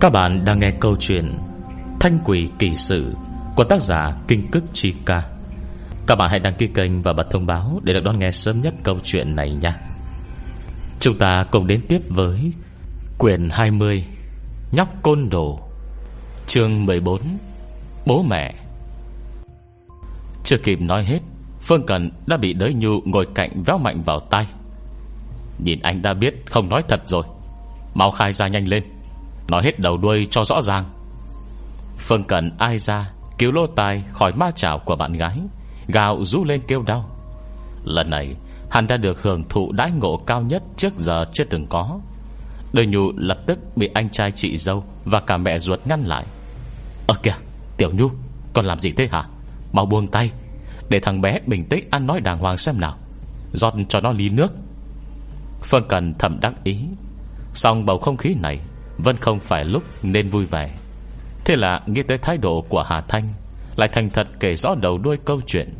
Các bạn đang nghe câu chuyện Thanh quỷ kỳ sự Của tác giả Kinh Cức Chi Ca. Các bạn hãy đăng ký kênh và bật thông báo Để được đón nghe sớm nhất câu chuyện này nha. Chúng ta cùng đến tiếp với Quyển 20 Nhóc Côn Đồ, Chương 14 Bố mẹ. Chưa kịp nói hết, Phương Cần đã bị đới nhu ngồi cạnh véo mạnh vào tay Nhìn anh đã biết không nói thật rồi. Mau khai ra nhanh lên. Nói hết đầu đuôi cho rõ ràng. Phương Cần ai ra, Cứu lô tai khỏi ma chảo của bạn gái, Gào rú lên kêu đau. Lần này, Hắn đã được hưởng thụ đãi ngộ cao nhất Trước giờ chưa từng có. Đời Nhu lập tức bị anh trai chị dâu Và cả mẹ ruột ngăn lại. Ơ kìa, Tiểu Nhu, còn làm gì thế hả? Mau buông tay, Để thằng bé bình tĩnh ăn nói đàng hoàng xem nào. Giọt cho nó ly nước. Phương Cần thầm đắc ý. Xong bầu không khí này vẫn không phải lúc nên vui vẻ. Thế là nghĩ tới thái độ của Hà Thanh, Lại thành thật kể rõ đầu đuôi câu chuyện.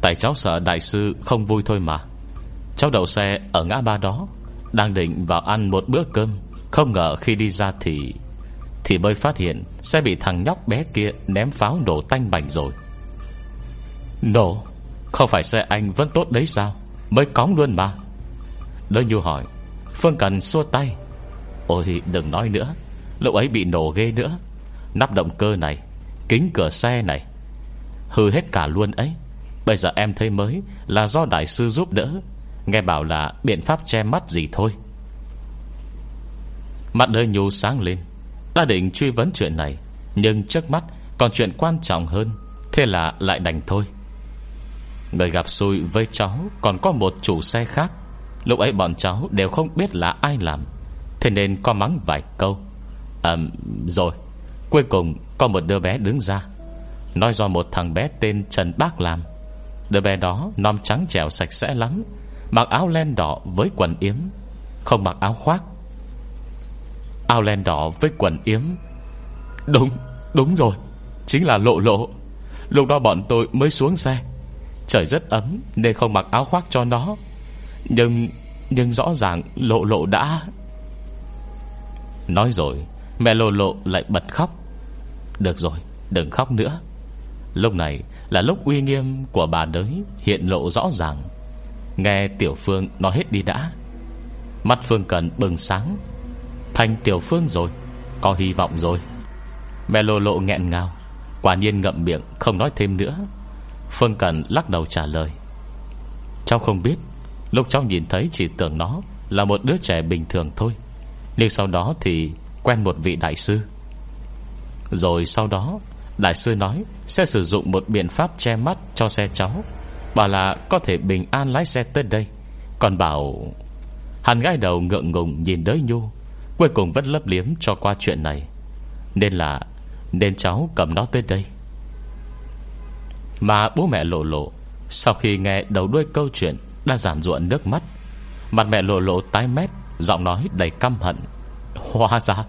Tại cháu sợ đại sư không vui thôi mà. Cháu đậu xe ở ngã ba đó, Đang định vào ăn một bữa cơm. Không ngờ khi đi ra thì Thì mới phát hiện xe bị thằng nhóc bé kia ném pháo nổ tanh bành rồi. Nổ? Không phải xe anh vẫn tốt đấy sao? Mới cóng luôn mà. Đỡ nhu hỏi. Phương Cần xua tay. Ôi, đừng nói nữa. Lúc ấy bị nổ ghê nữa. Nắp động cơ này, Kính cửa xe này, Hư hết cả luôn ấy. Bây giờ em thấy mới Là do đại sư giúp đỡ. Nghe bảo là biện pháp che mắt gì thôi. Mặt đời nhu sáng lên. Đã định truy vấn chuyện này, Nhưng trước mắt còn chuyện quan trọng hơn. Thế là lại đành thôi. Người gặp xui với cháu Còn có một chủ xe khác. Lúc ấy bọn cháu đều không biết là ai làm. Thế nên có mắng vài câu. À rồi Cuối cùng có một đứa bé đứng ra Nói do một thằng bé tên Trần Bác làm. Đứa bé đó non trắng trẻo sạch sẽ lắm Mặc áo len đỏ với quần yếm Không mặc áo khoác. Áo len đỏ với quần yếm. Đúng, đúng rồi Chính là lộ lộ. Lúc đó bọn tôi mới xuống xe. Trời rất ấm nên không mặc áo khoác cho nó. Nhưng Nhưng rõ ràng lộ lộ đã Nói rồi, Mẹ lộ lộ lại bật khóc. Được rồi, đừng khóc nữa. Lúc này là lúc uy nghiêm của bà đới Hiện lộ rõ ràng. Nghe Tiểu Phương nói hết đi đã. Mắt Phương Cần bừng sáng. Thành Tiểu Phương rồi, Có hy vọng rồi. Mẹ lộ lộ nghẹn ngào, Quả nhiên ngậm miệng không nói thêm nữa. Phương Cần lắc đầu trả lời. Cháu không biết, Lúc cháu nhìn thấy chỉ tưởng nó Là một đứa trẻ bình thường thôi. Nhưng sau đó thì quen một vị đại sư. Rồi sau đó, Đại sư nói Sẽ sử dụng một biện pháp che mắt cho xe cháu, Bảo là có thể bình an lái xe tới đây. Còn bảo, Hắn gái đầu ngượng ngùng nhìn đới nhu Cuối cùng vẫn lấp liếm cho qua chuyện này. Nên là, Nên cháu cầm nó tới đây. Mà bố mẹ lộ lộ, Sau khi nghe đầu đuôi câu chuyện Đã giảm ruộn nước mắt, Mặt mẹ lộ lộ tái mét Giọng nói đầy căm hận. Hóa ra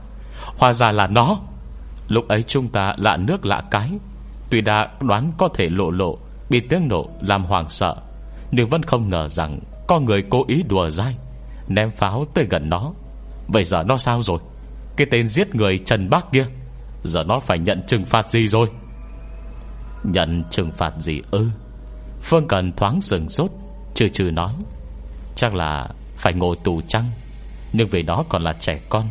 Hóa ra là nó. Lúc ấy chúng ta lạ nước lạ cái. Tuy đã đoán có thể lộ lộ, Bị tiếng nổ làm hoàng sợ, Nhưng vẫn không ngờ rằng Có người cố ý đùa dai, Ném pháo tới gần nó. Vậy giờ nó sao rồi? Cái tên giết người Trần Bác kia, Giờ nó phải nhận trừng phạt gì rồi? Nhận trừng phạt gì ư? Phương Cần thoáng sừng sốt Trừ trừ nói. Chắc là phải ngồi tù chăng? Nhưng vì đó còn là trẻ con,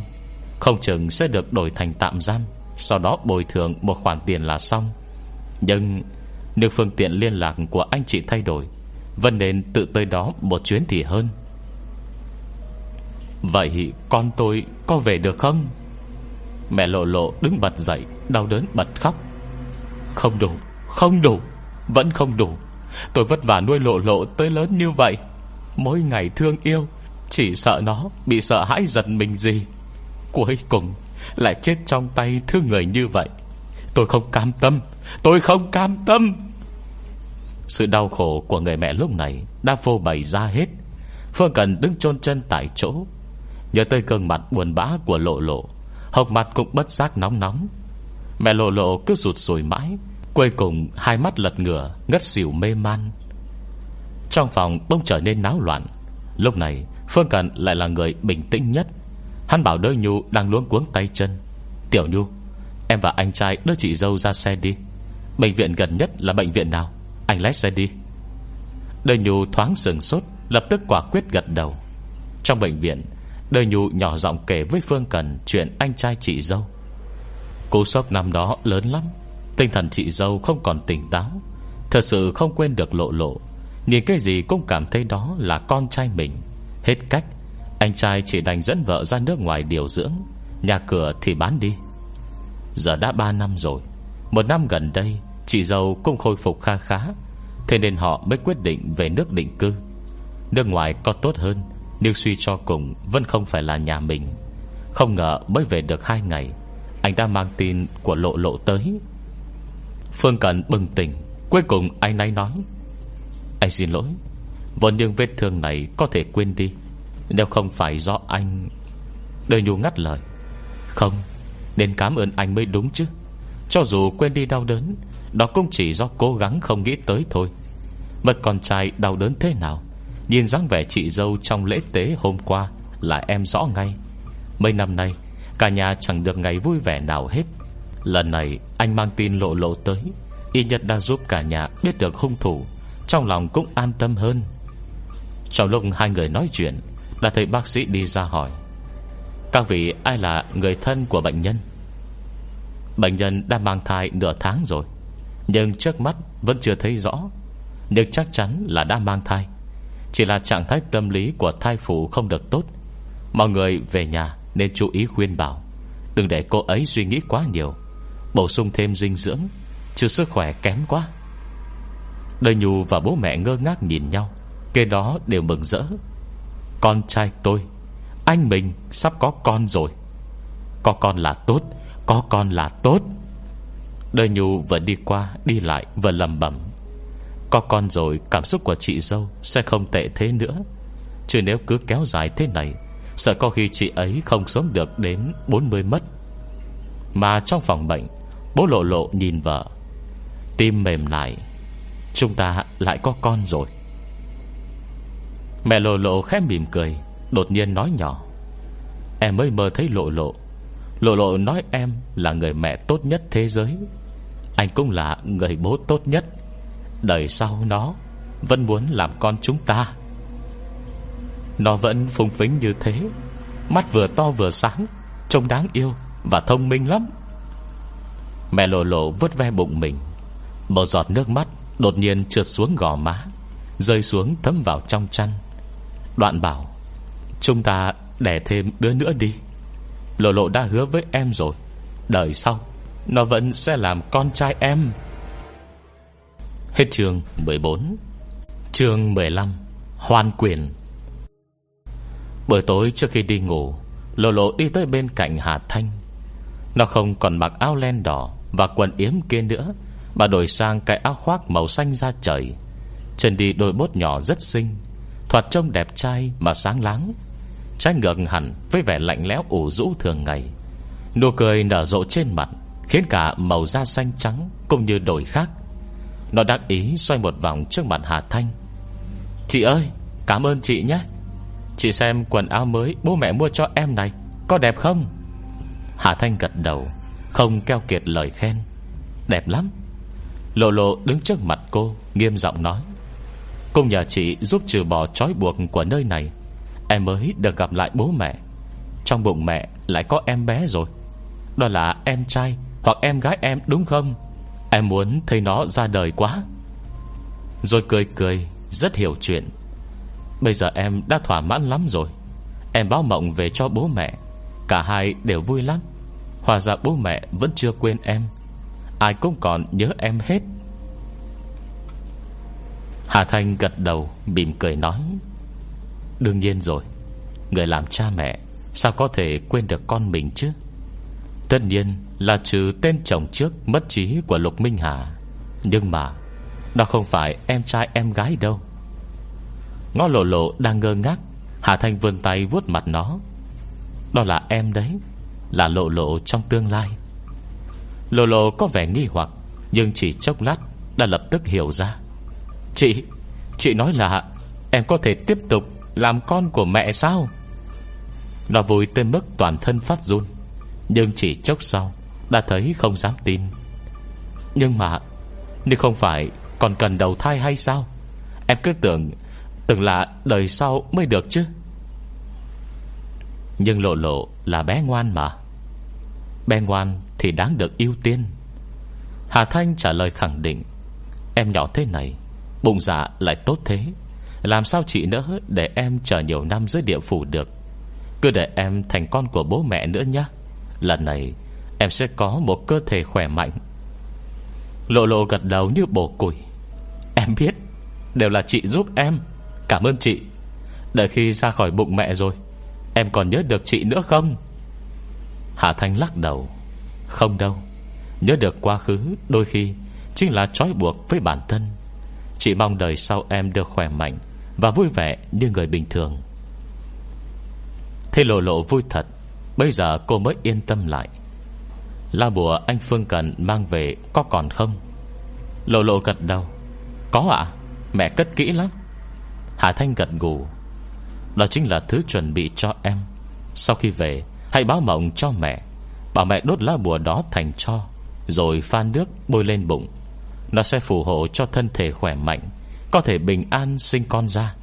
Không chừng sẽ được đổi thành tạm giam, Sau đó bồi thường một khoản tiền là xong. Nhưng Nếu phương tiện liên lạc của anh chị thay đổi, Vẫn nên tự tới đó một chuyến thì hơn. Vậy con tôi có về được không? Mẹ lộ lộ đứng bật dậy, Đau đớn bật khóc. Không đủ Không đủ, Vẫn không đủ. Tôi vất vả nuôi lộ lộ tới lớn như vậy. Mỗi ngày thương yêu chỉ sợ nó bị sợ hãi giật mình gì? Cuối cùng Lại chết trong tay thương người như vậy. Tôi không cam tâm, Tôi không cam tâm. Sự đau khổ của người mẹ lúc này Đã phô bày ra hết. Phương Cần đứng chôn chân tại chỗ. Nhớ tới gương mặt buồn bã của lộ lộ Hộc mặt cũng bất giác nóng nóng. Mẹ lộ lộ cứ rụt sùi mãi, Cuối cùng hai mắt lật ngửa, Ngất xỉu mê man. Trong phòng bông trở nên náo loạn. Lúc này Phương Cần lại là người bình tĩnh nhất. Hắn bảo đôi Nhu đang luống cuống tay chân. Tiểu Nhu, Em và anh trai đưa chị dâu ra xe đi. Bệnh viện gần nhất là bệnh viện nào? Anh lái xe đi. Đời Nhu thoáng sừng sốt, Lập tức quả quyết gật đầu. Trong bệnh viện Đời Nhu nhỏ giọng kể với Phương Cần Chuyện anh trai chị dâu. Cú sốc năm đó lớn lắm, Tinh thần chị dâu không còn tỉnh táo, Thật sự không quên được lộ lộ. Nhìn cái gì cũng cảm thấy đó là con trai mình. Hết cách, Anh trai chỉ đành dẫn vợ ra nước ngoài điều dưỡng, Nhà cửa thì bán đi. Giờ đã 3 năm rồi, Một năm gần đây, Chị dâu cũng khôi phục kha khá, Thế nên họ mới quyết định về nước định cư. Nước ngoài có tốt hơn, Nhưng suy cho cùng Vẫn không phải là nhà mình. Không ngờ mới về được hai ngày, Anh đã mang tin của lộ lộ tới. Phương Cần bừng tỉnh, Cuối cùng anh ấy nói, Anh xin lỗi Vốn những vết thương này có thể quên đi. Nếu không phải do anh, Đời nhu ngắt lời. Không, Nên cảm ơn anh mới đúng chứ. Cho dù quên đi đau đớn, Đó cũng chỉ do cố gắng không nghĩ tới thôi. Mật con trai đau đớn thế nào? Nhìn dáng vẻ chị dâu trong lễ tế hôm qua Là em rõ ngay. Mấy năm nay, Cả nhà chẳng được ngày vui vẻ nào hết. Lần này, anh mang tin lộ lộ tới. Y nhất đã giúp cả nhà biết được hung thủ, Trong lòng cũng an tâm hơn. Trong lúc hai người nói chuyện, Đã thấy bác sĩ đi ra hỏi, Các vị ai là người thân của bệnh nhân? Bệnh nhân đã mang thai nửa tháng rồi, Nhưng trước mắt vẫn chưa thấy rõ, Nhưng chắc chắn là đã mang thai. Chỉ là trạng thái tâm lý của thai phụ không được tốt. Mọi người về nhà nên chú ý khuyên bảo, Đừng để cô ấy suy nghĩ quá nhiều, Bổ sung thêm dinh dưỡng, Chứ sức khỏe kém quá. Đời Nhu và bố mẹ ngơ ngác nhìn nhau kê đó đều mừng rỡ. Con trai tôi, Anh mình sắp có con rồi. Có con là tốt, Có con là tốt. Đời Nhu vừa đi qua, Đi lại, vừa lầm bẩm. Có con rồi, cảm xúc của chị dâu Sẽ không tệ thế nữa. Chứ nếu cứ kéo dài thế này, Sợ có khi chị ấy không sống được đến 40 mất. Mà trong phòng bệnh, Bố lộ lộ nhìn vợ. Tim mềm lại Chúng ta lại có con rồi. Mẹ lộ lộ khẽ mỉm cười, Đột nhiên nói nhỏ. Em mới mơ thấy lộ lộ. Lộ lộ nói em là người mẹ tốt nhất thế giới. Anh cũng là người bố tốt nhất. Đời sau nó Vẫn muốn làm con chúng ta. Nó vẫn phung phính như thế, Mắt vừa to vừa sáng, Trông đáng yêu Và thông minh lắm. Mẹ lộ lộ vứt ve bụng mình một giọt nước mắt Đột nhiên trượt xuống gò má, Rơi xuống thấm vào trong chăn. Đoạn bảo, Chúng ta đẻ thêm đứa nữa đi. Lộ lộ đã hứa với em rồi. Đời sau, Nó vẫn sẽ làm con trai em. Hết chương 14 Chương 15 Hoan quyền. Buổi tối trước khi đi ngủ, Lộ lộ đi tới bên cạnh Hà Thanh. Nó không còn mặc áo len đỏ Và quần yếm kia nữa, mà đổi sang cái áo khoác màu xanh da trời. Chân đi đôi bốt nhỏ rất xinh. Thoạt trông đẹp trai mà sáng láng, Trái ngược hẳn với vẻ lạnh lẽo ủ rũ thường ngày. Nụ cười nở rộ trên mặt, Khiến cả màu da xanh trắng Cũng như đổi khác. Nó đắc ý xoay một vòng trước mặt Hà Thanh. Chị ơi, Cảm ơn chị nhé. Chị xem quần áo mới bố mẹ mua cho em này, Có đẹp không? Hà Thanh gật đầu, Không keo kiệt lời khen. Đẹp lắm. Lộ lộ đứng trước mặt cô, Nghiêm giọng nói. Cùng nhờ chị giúp trừ bỏ trói buộc của nơi này. Em mới được gặp lại bố mẹ. Trong bụng mẹ lại có em bé rồi. Đó là em trai Hoặc em gái em, đúng không? Em muốn thấy nó ra đời quá. Rồi cười cười, Rất hiểu chuyện. Bây giờ em đã thỏa mãn lắm rồi. Em báo mộng về cho bố mẹ. Cả hai đều vui lắm. Hòa ra bố mẹ vẫn chưa quên em. Ai cũng còn nhớ em hết. Hà Thanh gật đầu, Mỉm cười nói, Đương nhiên rồi, Người làm cha mẹ, Sao có thể quên được con mình chứ? Tất nhiên là trừ tên chồng trước Mất trí của Lục Minh Hà, Nhưng mà Đó không phải em trai em gái đâu. Ngó lộ lộ đang ngơ ngác, Hà Thanh vươn tay vuốt mặt nó. Đó là em đấy, Là lộ lộ trong tương lai. Lộ lộ có vẻ nghi hoặc, Nhưng chỉ chốc lát Đã lập tức hiểu ra. Chị Chị nói là Em có thể tiếp tục làm con của mẹ sao? Nó vui tới mức toàn thân phát run, Nhưng chỉ chốc sau Đã thấy không dám tin. Nhưng mà, Nếu không phải còn cần đầu thai hay sao? Em cứ tưởng Từng là đời sau mới được chứ. Nhưng lộ lộ là bé ngoan mà. Bé ngoan thì đáng được ưu tiên. Hà Thanh trả lời khẳng định, Em nhỏ thế này Bụng dạ lại tốt thế. Làm sao chị nỡ để em chờ nhiều năm dưới địa phủ được? Cứ để em thành con của bố mẹ nữa nhé Lần này, Em sẽ có một cơ thể khỏe mạnh. Lộ lộ gật đầu như bổ củi Em biết, Đều là chị giúp em. Cảm ơn chị. Đợi khi ra khỏi bụng mẹ rồi, Em còn nhớ được chị nữa không? Hạ Thanh lắc đầu. Không đâu. Nhớ được quá khứ đôi khi Chính là trói buộc với bản thân. Chị mong đời sau em được khỏe mạnh Và vui vẻ như người bình thường. Thế lộ lộ vui thật, Bây giờ cô mới yên tâm lại. La bùa anh Phương Cần mang về Có còn không? Lộ lộ gật đầu. Có ạ, Mẹ cất kỹ lắm. Hà Thanh gật gù. Đó chính là thứ chuẩn bị cho em. Sau khi về, Hãy báo mộng cho mẹ. Bảo mẹ đốt lá bùa đó thành cho Rồi pha nước bôi lên bụng. Nó sẽ phù hộ cho thân thể khỏe mạnh, Có thể bình an sinh con ra.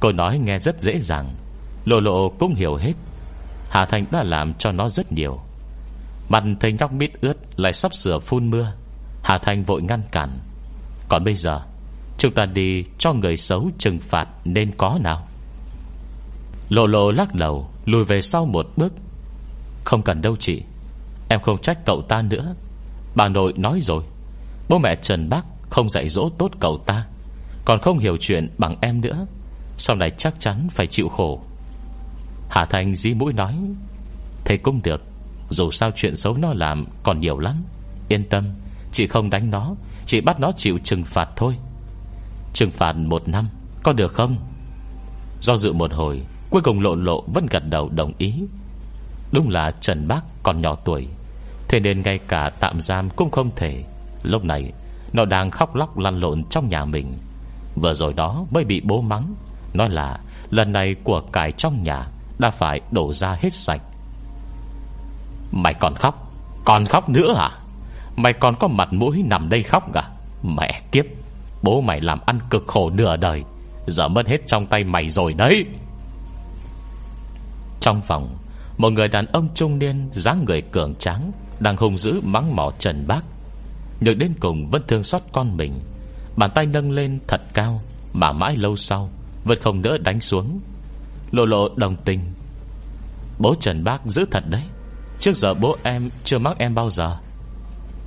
Cô nói nghe rất dễ dàng Lộ lộ cũng hiểu hết. Hà Thành đã làm cho nó rất nhiều. Mặt thầy nhóc mít ướt Lại sắp sửa phun mưa. Hà Thành vội ngăn cản. Còn bây giờ, Chúng ta đi cho người xấu trừng phạt Nên có nào? Lộ lộ lắc đầu, Lùi về sau một bước. Không cần đâu chị, Em không trách cậu ta nữa. Bà nội nói rồi. Bố mẹ Trần bắc không dạy dỗ tốt cậu ta, Còn không hiểu chuyện bằng em nữa, Sau này chắc chắn phải chịu khổ. Hà Thành dí mũi nói, Thế cũng được, Dù sao chuyện xấu nó làm còn nhiều lắm. Yên tâm, Chị không đánh nó, Chị bắt nó chịu trừng phạt thôi. Trừng phạt một năm, Có được không? Do dự một hồi, Cuối cùng lộ lộ vẫn gật đầu đồng ý. Đúng là Trần Bác còn nhỏ tuổi, Thế nên ngay cả tạm giam cũng không thể. Lúc này, Nó đang khóc lóc lăn lộn trong nhà mình. Vừa rồi đó mới bị bố mắng, Nói là lần này của cải trong nhà Đã phải đổ ra hết sạch. Mày còn khóc Còn khóc nữa à? Mày còn có mặt mũi nằm đây khóc à? Mẹ kiếp, Bố mày làm ăn cực khổ nửa đời, Giờ mất hết trong tay mày rồi đấy. Trong phòng, Một người đàn ông trung niên dáng người cường tráng Đang hung dữ mắng mỏ Trần Bác. Nhược đến cùng vẫn thương xót con mình. Bàn tay nâng lên thật cao, Mà mãi lâu sau, Vẫn không đỡ đánh xuống. Lộ lộ đồng tình. Bố Trần Bác giữ thật đấy. Trước giờ bố em chưa mắc em bao giờ.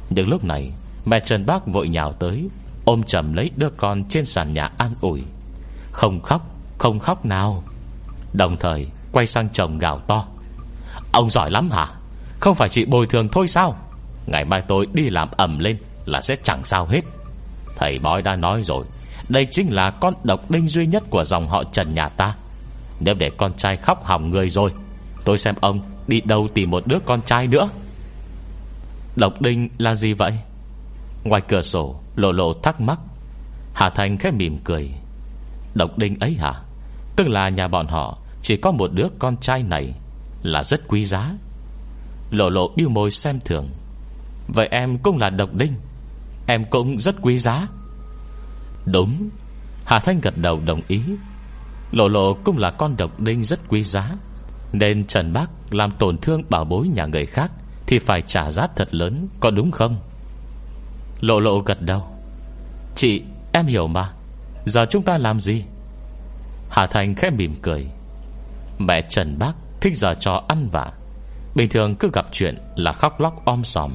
Nhưng lúc này, Mẹ Trần Bác vội nhào tới, Ôm chầm lấy đứa con trên sàn nhà an ủi. Không khóc Không khóc nào. Đồng thời, quay sang chồng gào to. Ông giỏi lắm hả? Không phải chị bồi thường thôi sao? Ngày mai tôi đi làm ẩm lên Là sẽ chẳng sao hết. Thầy bói đã nói rồi, Đây chính là con độc đinh duy nhất của dòng họ Trần nhà ta. Nếu để con trai khóc hỏng người rồi, Tôi xem ông đi đâu tìm một đứa con trai nữa. Độc đinh là gì vậy? Ngoài cửa sổ, Lộ lộ thắc mắc. Hà Thành khẽ mỉm cười. Độc đinh ấy hả? Tức là nhà bọn họ, Chỉ có một đứa con trai này Là rất quý giá. Lộ lộ biêu môi xem thường. Vậy em cũng là độc đinh. Em cũng rất quý giá. Đúng. Hà Thanh gật đầu đồng ý. Lộ lộ cũng là con độc đinh rất quý giá. Nên Trần Bác Làm tổn thương bảo bối nhà người khác Thì phải trả giá thật lớn, Có đúng không? Lộ lộ gật đầu. Chị, em hiểu mà. Giờ chúng ta làm gì? Hà Thành khẽ mỉm cười. Mẹ Trần Bác thích giờ cho ăn vả Bình thường cứ gặp chuyện là khóc lóc om sòm.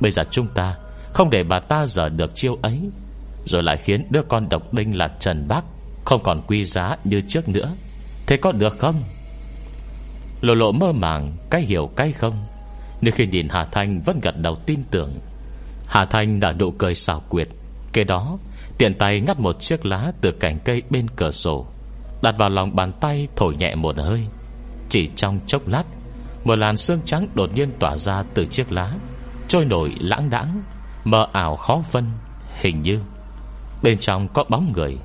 Bây giờ chúng ta Không để bà ta giờ được chiêu ấy, Rồi lại khiến đứa con độc đinh là Trần Bác Không còn quy giá như trước nữa. Thế có được không? Lộ lộ mơ màng, Cái hiểu cái không? Nhưng khi nhìn Hà Thanh vẫn gật đầu tin tưởng. Hà Thanh đã nụ cười xảo quyệt. Kế đó, Tiện tay ngắt một chiếc lá từ cành cây bên cửa sổ, Đặt vào lòng bàn tay thổi nhẹ một hơi. Chỉ trong chốc lát, Một làn sương trắng đột nhiên tỏa ra từ chiếc lá. Trôi nổi lãng đãng, Mờ ảo khó phân, Hình như. Bên trong có bóng người.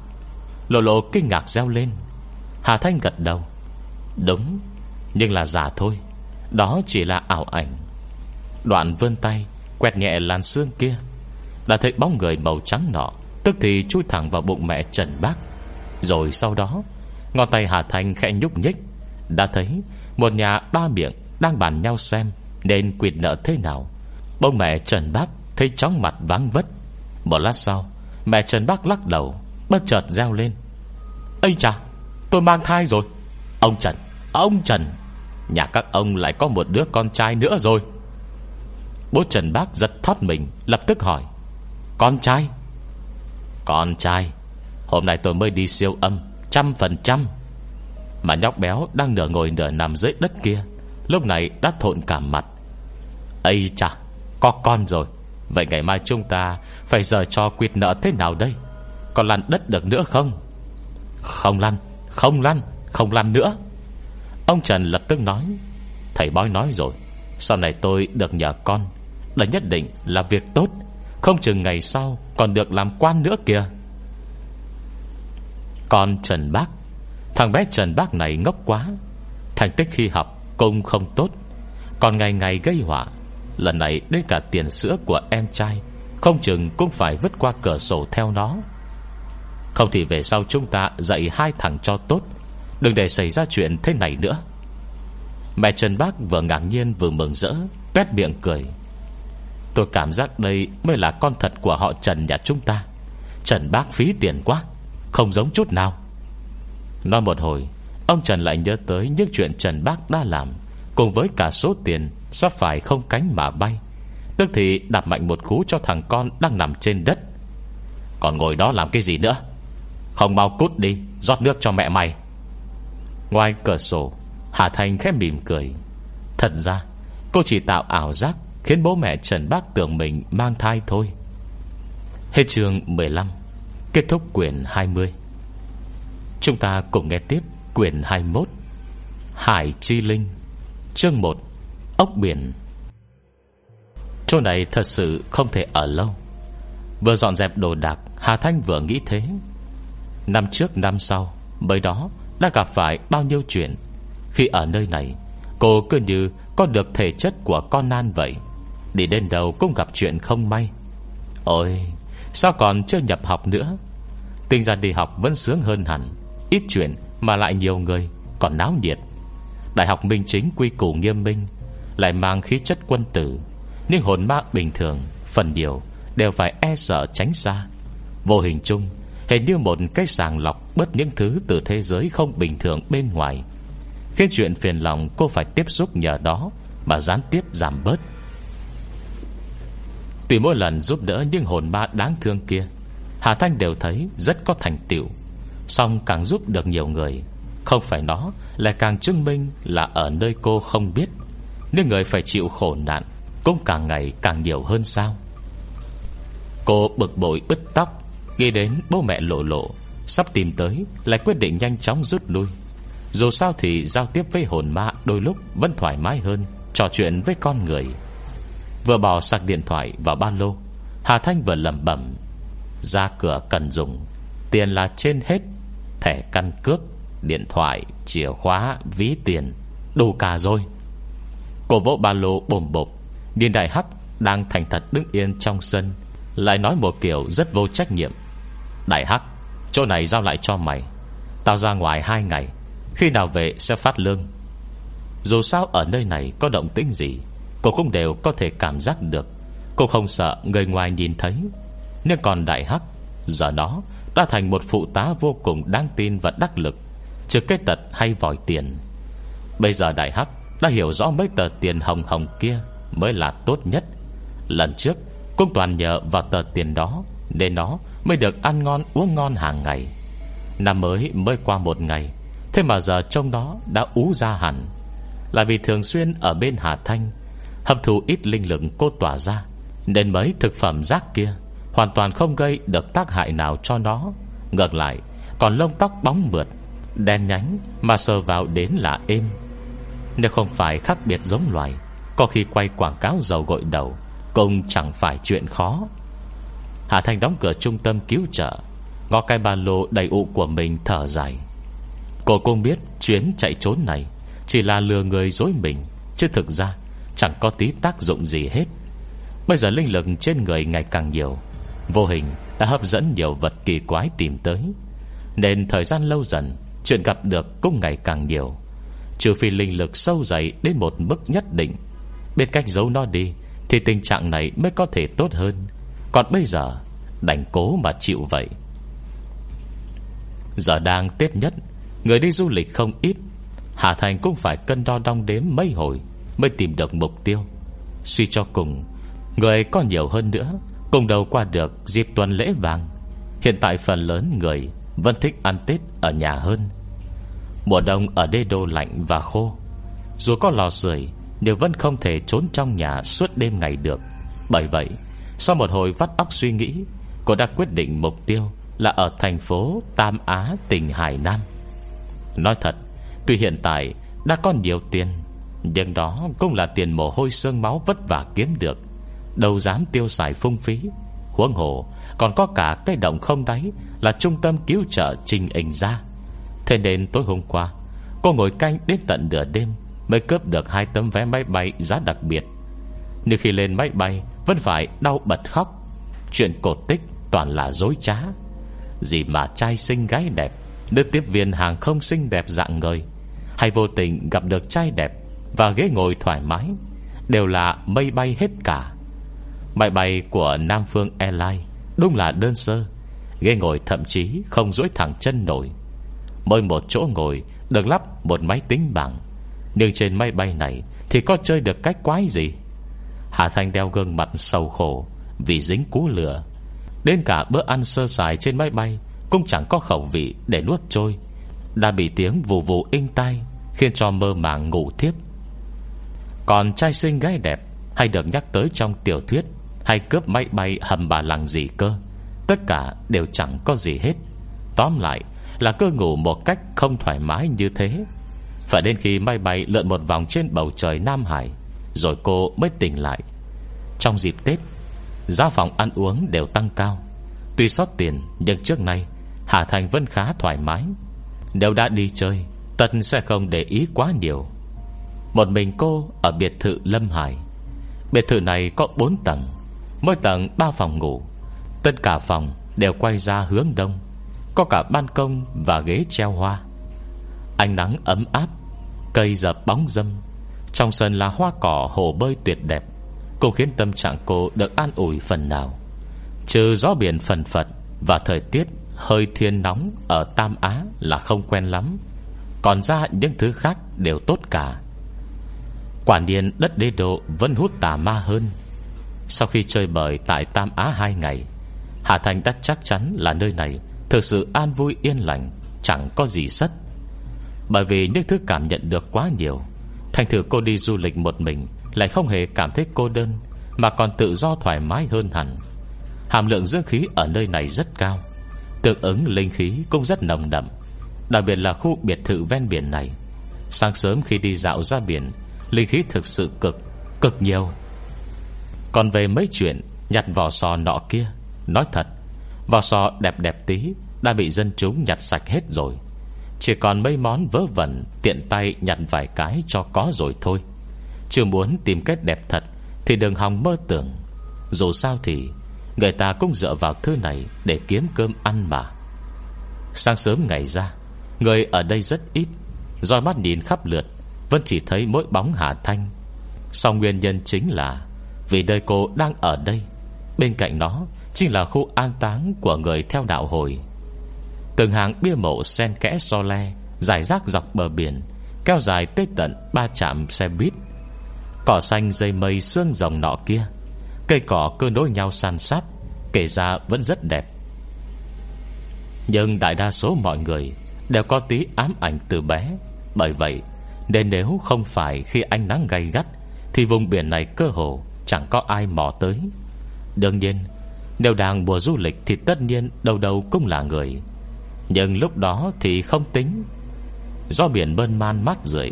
Lộ lộ kinh ngạc reo lên. Hà Thanh gật đầu. Đúng, Nhưng là giả thôi. Đó chỉ là ảo ảnh. Đoạn vươn tay, Quẹt nhẹ làn xương kia. Đã thấy bóng người màu trắng nọ, Tức thì chui thẳng vào bụng mẹ Trần Bác. Rồi sau đó, Ngón tay Hà Thanh khẽ nhúc nhích. Đã thấy một nhà ba miệng Đang bàn nhau xem Nên quyệt nợ thế nào bố mẹ Trần Bác thấy chóng mặt vắng vất. Một lát sau, Mẹ Trần Bác lắc đầu, Bất chợt reo lên. Ây chà, tôi mang thai rồi. Ông Trần Ông Trần, Nhà các ông lại có một đứa con trai nữa rồi. Bố Trần Bác giật thoát mình, Lập tức hỏi, Con trai? Con trai, Hôm nay tôi mới đi siêu âm, Trăm phần trăm. Mà nhóc béo đang nửa ngồi nửa nằm dưới đất kia, Lúc này đã thộn cả mặt. Ây chà có con rồi. Vậy ngày mai chúng ta Phải giờ cho quyệt nợ thế nào đây? Còn lăn đất được nữa không? Không lăn Không lăn Không lăn nữa. Ông Trần lập tức nói, Thầy bói nói rồi, Sau này tôi được nhờ con. Là nhất định là việc tốt, Không chừng ngày sau còn được làm quan nữa kìa. Con Trần Bác, Thằng bé Trần Bác này ngốc quá. Thành tích khi học cũng không tốt, Còn ngày ngày gây họa Lần này đến cả tiền sữa của em trai, Không chừng cũng phải vứt qua cửa sổ theo nó. Không thì về sau chúng ta dạy hai thằng cho tốt, Đừng để xảy ra chuyện thế này nữa. Mẹ Trần Bác vừa ngạc nhiên vừa mừng rỡ Tét miệng cười. Tôi cảm giác đây mới là con thật của họ Trần nhà chúng ta. Trần Bác phí tiền quá, Không giống chút nào. Nói một hồi, Ông Trần lại nhớ tới những chuyện Trần Bác đã làm, Cùng với cả số tiền Sắp phải không cánh mà bay? Tức thì đạp mạnh một cú cho thằng con Đang nằm trên đất. Còn ngồi đó làm cái gì nữa? Không mau cút đi, rót nước cho mẹ mày. Ngoài cửa sổ, Hà Thành khẽ mỉm cười. Thật ra, cô chỉ tạo ảo giác Khiến bố mẹ Trần Bác tưởng mình mang thai thôi. Hết chương 15 Kết thúc quyển 20 Chúng ta cùng nghe tiếp quyển 21 Hải Chi Linh, Chương 1 Ốc biển. Chỗ này thật sự không thể ở lâu. Vừa dọn dẹp đồ đạc, Hà Thanh vừa nghĩ thế. Năm trước, năm sau, Bởi đó đã gặp phải bao nhiêu chuyện. Khi ở nơi này, Cô cứ như có được thể chất của con nan vậy. Đi đến đâu cũng gặp chuyện không may. Ôi, Sao còn chưa nhập học nữa? Tình ra đi học vẫn sướng hơn hẳn, Ít chuyện mà lại nhiều người, Còn náo nhiệt. Đại học minh chính quy củ nghiêm minh lại mang khí chất quân tử, Nhưng hồn ma bình thường, Phần điều đều phải e sợ tránh xa. Vô hình chung, Hình như một cái sàng lọc Bớt những thứ từ thế giới không bình thường bên ngoài. Khiến chuyện phiền lòng cô phải tiếp xúc nhờ đó Mà gián tiếp giảm bớt. Tùy mỗi lần giúp đỡ những hồn ma đáng thương kia, Hà Thanh đều thấy rất có thành tựu. Xong càng giúp được nhiều người, Không phải nó, Lại càng chứng minh là ở nơi cô không biết. Nếu người phải chịu khổ nạn Cũng càng ngày càng nhiều hơn sao? Cô bực bội bứt tóc Nghĩ đến bố mẹ lộ lộ Sắp tìm tới Lại quyết định nhanh chóng rút lui. Dù sao thì giao tiếp với hồn ma Đôi lúc vẫn thoải mái hơn Trò chuyện với con người. Vừa bỏ sạc điện thoại vào ba lô Hà Thanh vừa lầm bẩm Ra cửa cần dùng Tiền là trên hết Thẻ căn cước Điện thoại, chìa khóa, ví tiền Đủ cả rồi. Cô vỗ ba lô bồm bộp. Điên đại hắc đang thành thật đứng yên trong sân, Lại nói một kiểu rất vô trách nhiệm. Đại hắc, Chỗ này giao lại cho mày. Tao ra ngoài hai ngày, Khi nào về sẽ phát lương? Dù sao ở nơi này có động tĩnh gì, Cô cũng đều có thể cảm giác được. Cô không sợ người ngoài nhìn thấy. Nhưng còn đại hắc, Giờ nó đã thành một phụ tá vô cùng đáng tin và đắc lực Trừ cái tật hay vòi tiền. Bây giờ đại hắc đã hiểu rõ mấy tờ tiền hồng hồng kia Mới là tốt nhất. Lần trước, cũng toàn nhờ vào tờ tiền đó Nên nó mới được ăn ngon, uống ngon hàng ngày. Năm mới mới qua một ngày, Thế mà giờ trông nó đã ú ra hẳn. Là vì thường xuyên ở bên Hà Thanh, Hấp thụ ít linh lực cô tỏa ra, Nên mấy thực phẩm rác kia Hoàn toàn không gây được tác hại nào cho nó. Ngược lại, Còn lông tóc bóng mượt, Đen nhánh mà sờ vào đến là êm. Nếu không phải khác biệt giống loài, Có khi quay quảng cáo dầu gội đầu, Cũng chẳng phải chuyện khó. Hà Thanh đóng cửa trung tâm cứu trợ, Ngó cái ba lô đầy ụ của mình thở dài. Cô cũng biết chuyến chạy trốn này Chỉ là lừa người dối mình, Chứ thực ra chẳng có tí tác dụng gì hết. Bây giờ linh lực trên người ngày càng nhiều, Vô hình đã hấp dẫn nhiều vật kỳ quái tìm tới, Nên thời gian lâu dần, Chuyện gặp được cũng ngày càng nhiều. Trừ phi linh lực sâu dày Đến một mức nhất định. Bên cách giấu nó đi, Thì tình trạng này mới có thể tốt hơn. Còn bây giờ, Đành cố mà chịu vậy. Giờ đang Tết nhất, Người đi du lịch không ít. Hà Thành cũng phải cân đo đong đếm mấy hồi Mới tìm được mục tiêu. Suy cho cùng, Người có nhiều hơn nữa, Cùng đầu qua được dịp tuần lễ vàng. Hiện tại phần lớn người Vẫn thích ăn Tết ở nhà hơn. Mùa đông ở đê đô lạnh và khô. Dù có lò sưởi, Nhưng vẫn không thể trốn trong nhà Suốt đêm ngày được. Bởi vậy, Sau một hồi vắt óc suy nghĩ, Cô đã quyết định mục tiêu Là ở thành phố Tam Á, tỉnh Hải Nam. Nói thật, Tuy hiện tại đã có nhiều tiền, Nhưng đó cũng là tiền mồ hôi sương máu vất vả kiếm được. Đâu dám tiêu xài phung phí. Huống hồ, Còn có cả cây động không đáy Là trung tâm cứu trợ trình ảnh ra. Thế nên tối hôm qua, Cô ngồi canh đến tận nửa đêm Mới cướp được hai tấm vé máy bay giá đặc biệt. Nhưng khi lên máy bay, Vẫn phải đau bật khóc. Chuyện cột tích toàn là dối trá. Gì mà trai xinh gái đẹp, Nữ tiếp viên hàng không xinh đẹp dạng người. Hay vô tình gặp được trai đẹp Và ghế ngồi thoải mái, Đều là mây bay hết cả. Máy bay của Nam Phương Airlines Đúng là đơn sơ, Ghế ngồi thậm chí không duỗi thẳng chân nổi. Mỗi một chỗ ngồi, Được lắp một máy tính bảng. Nhưng trên máy bay này Thì có chơi được cách quái gì? Hà Thanh đeo gương mặt sầu khổ Vì dính cú lửa. Đến cả bữa ăn sơ sài trên máy bay Cũng chẳng có khẩu vị để nuốt trôi. Đã bị tiếng vù vù inh tai Khiến cho mơ màng ngủ thiếp. Còn trai xinh gái đẹp Hay được nhắc tới trong tiểu thuyết Hay cướp máy bay hầm bà lằng gì cơ? Tất cả đều chẳng có gì hết. Tóm lại là cơ ngủ một cách không thoải mái như thế. Phải đến khi máy bay lượn một vòng trên bầu trời Nam Hải, Rồi cô mới tỉnh lại. Trong dịp Tết, Giá phòng ăn uống đều tăng cao. Tuy sót tiền, Nhưng trước nay, Hà Thành vẫn khá thoải mái. Nếu đã đi chơi, Tân sẽ không để ý quá nhiều. Một mình cô ở biệt thự Lâm Hải. Biệt thự này có 4 tầng, Mỗi tầng 3 phòng ngủ. Tất cả phòng đều quay ra hướng đông. Có cả ban công và ghế treo hoa. Ánh nắng ấm áp, Cây dập bóng dâm. Trong sân là hoa cỏ hồ bơi tuyệt đẹp. Cũng khiến tâm trạng cô được an ủi phần nào. Trừ gió biển phần phật Và thời tiết hơi thiên nóng Ở Tam Á là không quen lắm. Còn ra những thứ khác đều tốt cả. Quả nhiên đất đế độ Vẫn hút tà ma hơn. Sau khi chơi bời tại Tam Á hai ngày, Hà Thành đã chắc chắn là nơi này Thực sự an vui, yên lành, Chẳng có gì sất. Bởi vì nước thứ cảm nhận được quá nhiều, Thành thử cô đi du lịch một mình Lại không hề cảm thấy cô đơn, Mà còn tự do thoải mái hơn hẳn. Hàm lượng dương khí ở nơi này rất cao, Tương ứng linh khí cũng rất nồng đậm, Đặc biệt là khu biệt thự ven biển này. Sáng sớm khi đi dạo ra biển, Linh khí thực sự cực Cực nhiều. Còn về mấy chuyện nhặt vỏ sò nọ kia, Nói thật Vỏ sò đẹp đẹp tí, Đã bị dân chúng nhặt sạch hết rồi. Chỉ còn mấy món vớ vẩn, Tiện tay nhặt vài cái cho có rồi thôi. Chưa muốn tìm cách đẹp thật, Thì đừng hòng mơ tưởng. Dù sao thì, Người ta cũng dựa vào thứ này Để kiếm cơm ăn mà. Sáng sớm ngày ra, Người ở đây rất ít. Rồi mắt nhìn khắp lượt, Vẫn chỉ thấy mỗi bóng Hà Thanh. Song nguyên nhân chính là Vì đời cô đang ở đây. Bên cạnh nó Chính là khu an táng của người theo đạo hồi. Từng hàng bia mộ sen kẽ so le Giải rác dọc bờ biển, Kéo dài tới tận ba trạm xe buýt. Cỏ xanh dây mây sương rồng nọ kia, Cây cỏ cơ nối nhau san sát, Kể ra vẫn rất đẹp. Nhưng đại đa số mọi người Đều có tí ám ảnh từ bé, Bởi vậy Nên nếu không phải khi ánh nắng gay gắt Thì vùng biển này cơ hồ Chẳng có ai mò tới. Đương nhiên nếu đang mùa du lịch Thì tất nhiên đầu đầu cũng là người. Nhưng lúc đó thì không tính. Do biển bơn man mát rượi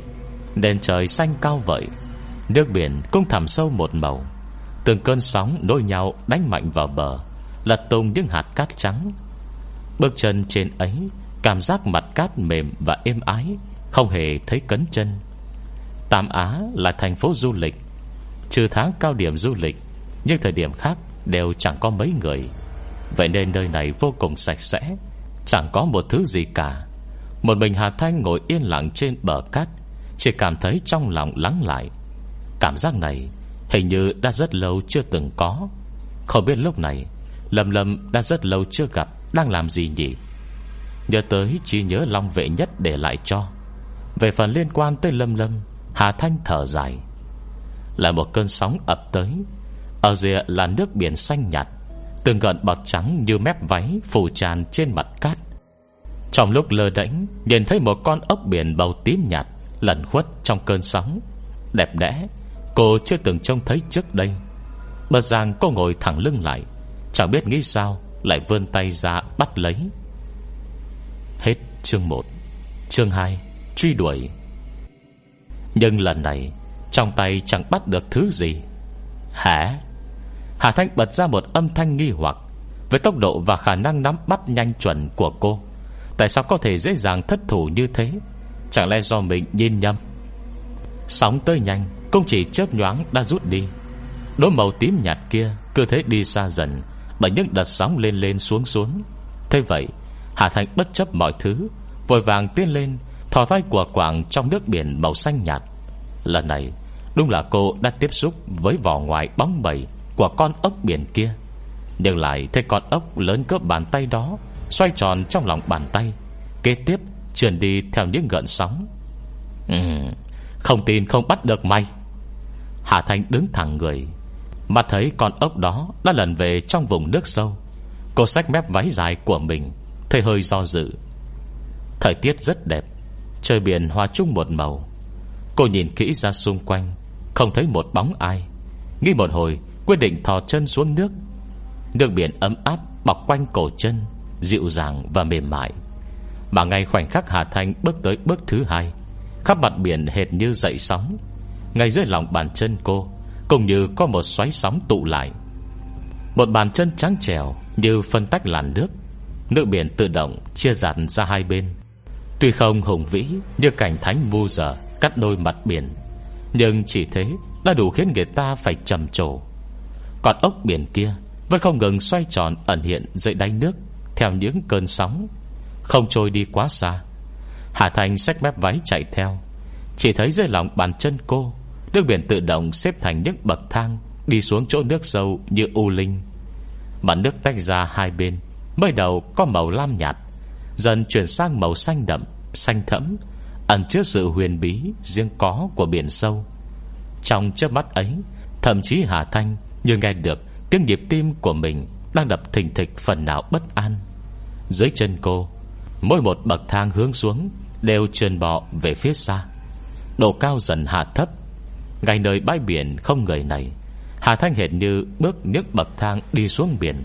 Nền trời xanh cao vậy Nước biển cũng thẳm sâu một màu. Từng cơn sóng nối nhau đánh mạnh vào bờ, Lật tung những hạt cát trắng. Bước chân trên ấy, Cảm giác mặt cát mềm và êm ái, Không hề thấy cấn chân. Tam Á là thành phố du lịch, Trừ tháng cao điểm du lịch, Nhưng thời điểm khác đều chẳng có mấy người. Vậy nên nơi này vô cùng sạch sẽ, Chẳng có một thứ gì cả. Một mình Hà Thanh ngồi yên lặng trên bờ cát, Chỉ cảm thấy trong lòng lắng lại. Cảm giác này Hình như đã rất lâu chưa từng có. Không biết lúc này, Lâm Lâm đã rất lâu chưa gặp, Đang làm gì nhỉ? Nhớ tới chỉ nhớ Long vệ nhất để lại cho. Về phần liên quan tới Lâm Lâm, Hà Thanh thở dài. Là một cơn sóng ập tới ở rìa là nước biển xanh nhạt Từng gợn bọt trắng như mép váy Phủ tràn trên mặt cát. Trong lúc lơ đễnh, Nhìn thấy một con ốc biển bầu tím nhạt, Lẩn khuất trong cơn sóng. Đẹp đẽ, Cô chưa từng trông thấy trước đây. Bật giang cô ngồi thẳng lưng lại, Chẳng biết nghĩ sao Lại vươn tay ra bắt lấy. Hết chương 1 Chương 2 Truy đuổi. Nhưng lần này, Trong tay chẳng bắt được thứ gì. Hả? Hà Thanh bật ra một âm thanh nghi hoặc Với tốc độ và khả năng nắm bắt nhanh chuẩn của cô. Tại sao có thể dễ dàng thất thủ như thế? Chẳng lẽ do mình nhìn nhầm? Sóng tới nhanh Cũng chỉ chớp nhoáng đã rút đi. Đốm màu tím nhạt kia Cứ thế đi xa dần Bởi những đợt sóng lên lên xuống xuống. Thế vậy, Hà Thành bất chấp mọi thứ, Vội vàng tiến lên, Thò tay của quảng trong nước biển màu xanh nhạt. Lần này, Đúng là cô đã tiếp xúc với vỏ ngoài bóng bẩy. Của con ốc biển kia. Nhưng lại thấy con ốc lớn cỡ bàn tay đó Xoay tròn trong lòng bàn tay Kế tiếp trườn đi theo những gợn sóng. Ừ, Không tin không bắt được may Hà Thanh đứng thẳng người Mà thấy con ốc đó Đã lần về trong vùng nước sâu. Cô xách mép váy dài của mình Thấy hơi do dự. Thời tiết rất đẹp Trời biển hòa chung một màu. Cô nhìn kỹ ra xung quanh Không thấy một bóng ai. Nghĩ một hồi quyết định thò chân xuống nước. Nước biển ấm áp Bọc quanh cổ chân, Dịu dàng và mềm mại. Mà ngay khoảnh khắc Hà Thanh bước tới bước thứ hai, Khắp mặt biển hệt như dậy sóng. Ngay dưới lòng bàn chân cô, Cũng như có một xoáy sóng tụ lại. Một bàn chân trắng trèo Như phân tách làn nước Nước biển tự động chia dạt ra hai bên. Tuy không hùng vĩ Như cảnh thánh vu giờ Cắt đôi mặt biển, Nhưng chỉ thế đã đủ khiến người ta phải trầm trồ. Còn ốc biển kia Vẫn không ngừng xoay tròn ẩn hiện dưới đáy nước Theo những cơn sóng, Không trôi đi quá xa. Hà Thành xách mép váy chạy theo, Chỉ thấy dưới lòng bàn chân cô, Nước biển tự động xếp thành những bậc thang Đi xuống chỗ nước sâu như u linh. Mặt nước tách ra hai bên, Mới đầu có màu lam nhạt, Dần chuyển sang màu xanh đậm, Xanh thẫm, Ẩn chứa sự huyền bí riêng có của biển sâu. Trong chớp mắt ấy, Thậm chí Hà Thanh như nghe được Tiếng nhịp tim của mình Đang đập thình thịch phần nào bất an. Dưới chân cô, Mỗi một bậc thang hướng xuống Đều trườn bọ về phía xa. Độ cao dần hạ thấp. Ngay nơi bãi biển không người này, Hà Thanh hệt như bước nước bậc thang đi xuống biển.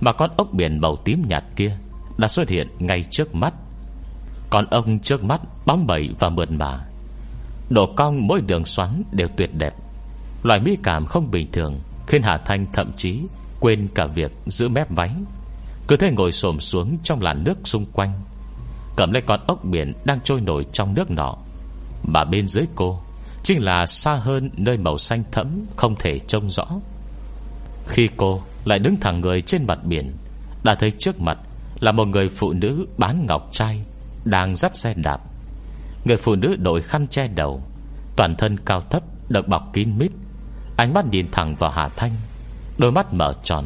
Mà con ốc biển màu tím nhạt kia Đã xuất hiện ngay trước mắt. Còn ông trước mắt bóng bẩy và mượn mà. Độ cong mỗi đường xoắn đều tuyệt đẹp. Loại mỹ cảm không bình thường. Khiến Hà Thanh thậm chí Quên cả việc giữ mép váy. Cứ thế ngồi xổm xuống trong làn nước xung quanh. Cầm lấy con ốc biển Đang trôi nổi trong nước nọ. Mà bên dưới cô Chính là xa hơn nơi màu xanh thẫm Không thể trông rõ. Khi cô lại đứng thẳng người trên mặt biển, Đã thấy trước mặt Là một người phụ nữ bán ngọc trai Đang dắt xe đạp. Người phụ nữ đội khăn che đầu, Toàn thân cao thấp, Được bọc kín mít. Ánh mắt nhìn thẳng vào Hà Thanh, Đôi mắt mở tròn,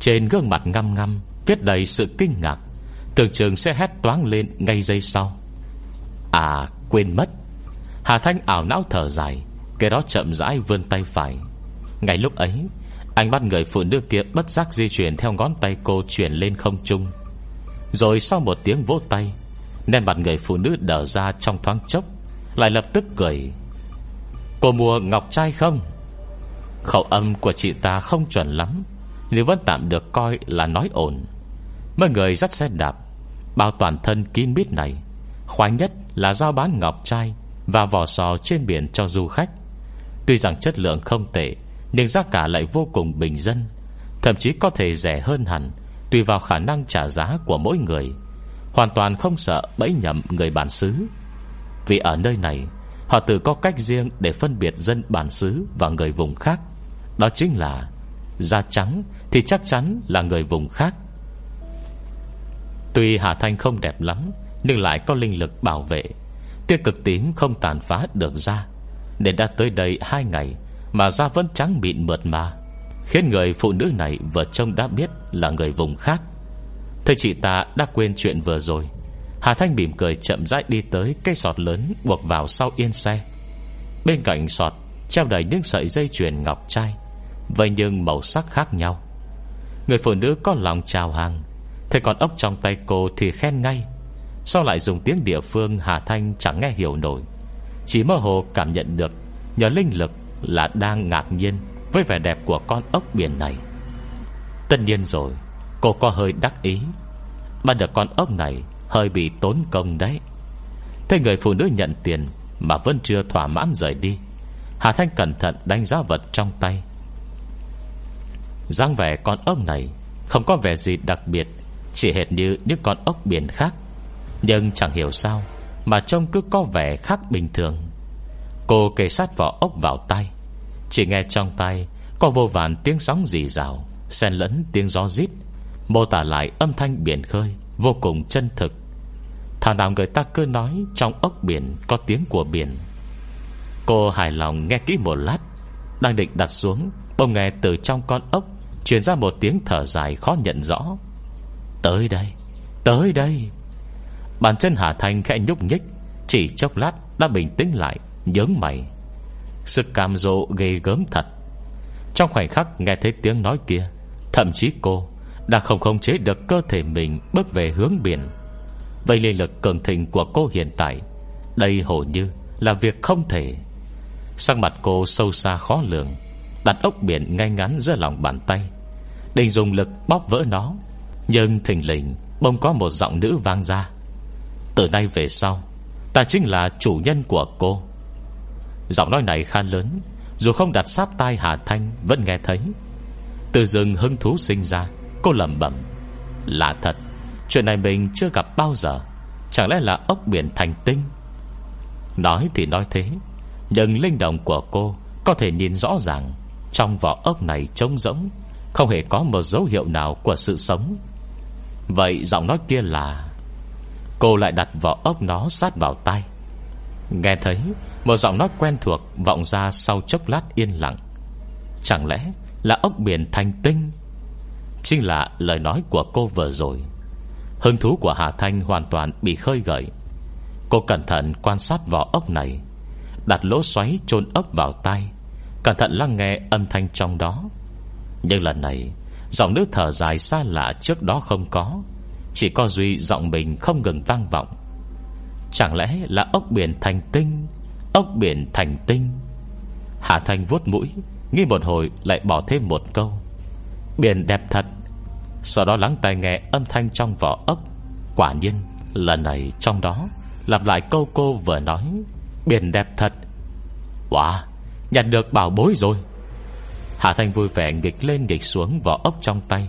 Trên gương mặt ngăm ngăm, Viết đầy sự kinh ngạc. Tưởng chừng sẽ hét toáng lên ngay giây sau. À quên mất. Hà Thanh ảo não thở dài, Cái đó chậm rãi vươn tay phải. Ngay lúc ấy Anh bắt người phụ nữ kia bất giác di chuyển Theo ngón tay cô chuyển lên không trung. Rồi sau một tiếng vỗ tay Nên mặt người phụ nữ đờ ra trong thoáng chốc, Lại lập tức cười. Cô mua ngọc trai không? Khẩu âm của chị ta không chuẩn lắm, Nhưng vẫn tạm được coi là nói ổn. Mấy người dắt xe đạp, Bao toàn thân kín mít này. Khoái nhất là giao bán ngọc trai Và vỏ sò trên biển cho du khách. Tuy rằng chất lượng không tệ, Nhưng giá cả lại vô cùng bình dân. Thậm chí có thể rẻ hơn hẳn, Tùy vào khả năng trả giá của mỗi người. Hoàn toàn không sợ bẫy nhầm người bản xứ. Vì ở nơi này, Họ tự có cách riêng để phân biệt dân bản xứ Và người vùng khác. Đó chính là Da trắng thì chắc chắn là người vùng khác. Tuy Hà Thanh không đẹp lắm, Nhưng lại có linh lực bảo vệ. Tia cực tím không tàn phá được da. Nên đã tới đây hai ngày Mà da vẫn trắng mịn mượt mà, Khiến người phụ nữ này vợ trông đã biết Là người vùng khác. Thầy chị ta đã quên chuyện vừa rồi. Hà Thanh mỉm cười chậm rãi đi tới Cây sọt lớn buộc vào sau yên xe. Bên cạnh sọt Treo đầy những sợi dây chuyền ngọc trai. Vậy nhưng màu sắc khác nhau. Người phụ nữ có lòng chào hàng, Thế còn ốc trong tay cô thì khen ngay. Sao lại dùng tiếng địa phương Hà Thanh chẳng nghe hiểu nổi? Chỉ mơ hồ cảm nhận được Nhờ linh lực là đang ngạc nhiên Với vẻ đẹp của con ốc biển này. Tất nhiên rồi, Cô có hơi đắc ý. Mà được con ốc này Hơi bị tốn công đấy. Thế người phụ nữ nhận tiền Mà vẫn chưa thỏa mãn rời đi. Hà Thanh cẩn thận đánh giá vật trong tay dáng vẻ con ốc này Không có vẻ gì đặc biệt, Chỉ hệt như những con ốc biển khác. Nhưng chẳng hiểu sao Mà trông cứ có vẻ khác bình thường. Cô kề sát vỏ ốc vào tay Chỉ nghe trong tay Có vô vàn tiếng sóng rì rào, Xen lẫn tiếng gió rít, Mô tả lại âm thanh biển khơi Vô cùng chân thực. Thảo nào người ta cứ nói Trong ốc biển có tiếng của biển. Cô hài lòng nghe kỹ một lát, Đang định đặt xuống Bông nghe từ trong con ốc Truyền ra một tiếng thở dài khó nhận rõ. Tới đây Tới đây. Bàn chân Hà Thanh khẽ nhúc nhích, Chỉ chốc lát đã bình tĩnh lại Nhớ mày. Sự cam dỗ ghê gớm thật. Trong khoảnh khắc nghe thấy tiếng nói kia, Thậm chí cô Đã không khống chế được cơ thể mình Bước về hướng biển. Vậy liên lực cường thịnh của cô hiện tại, Đây hầu như là việc không thể. Sang mặt cô sâu xa khó lường, Đặt ốc biển ngay ngắn giữa lòng bàn tay Định dùng lực bóp vỡ nó. Nhưng thình lình Bông có một giọng nữ vang ra. Từ nay về sau, Ta chính là chủ nhân của cô. Giọng nói này khan lớn, Dù không đặt sát tai Hà Thanh, Vẫn nghe thấy. Từ rừng hứng thú sinh ra, Cô lầm bẩm, Là thật, Chuyện này mình chưa gặp bao giờ. Chẳng lẽ là ốc biển thành tinh? Nói thì nói thế, Nhưng linh động của cô Có thể nhìn rõ ràng Trong vỏ ốc này trống rỗng. Không hề có một dấu hiệu nào của sự sống. Vậy giọng nói kia là, Cô lại đặt vỏ ốc nó sát vào tay Nghe thấy, Một giọng nói quen thuộc Vọng ra sau chốc lát yên lặng. Chẳng lẽ là ốc biển thanh tinh? Chính là lời nói của cô vừa rồi. Hứng thú của Hà Thanh hoàn toàn bị khơi gợi. Cô cẩn thận quan sát vỏ ốc này, Đặt lỗ xoáy chôn ốc vào tay Cẩn thận lắng nghe âm thanh trong đó. Nhưng lần này, Giọng nữ thở dài xa lạ trước đó không có. Chỉ có Duy giọng mình không ngừng vang vọng. Chẳng lẽ là ốc biển thành tinh? Ốc biển thành tinh. Hà Thanh vuốt mũi, Nghĩ một hồi lại bỏ thêm một câu. Biển đẹp thật. Sau đó lắng tai nghe âm thanh trong vỏ ốc. Quả nhiên, Lần này trong đó, Lặp lại câu cô vừa nói. Biển đẹp thật. Wow Nhặt được bảo bối rồi. Hạ Thanh vui vẻ nghịch lên nghịch xuống vỏ ốc trong tay.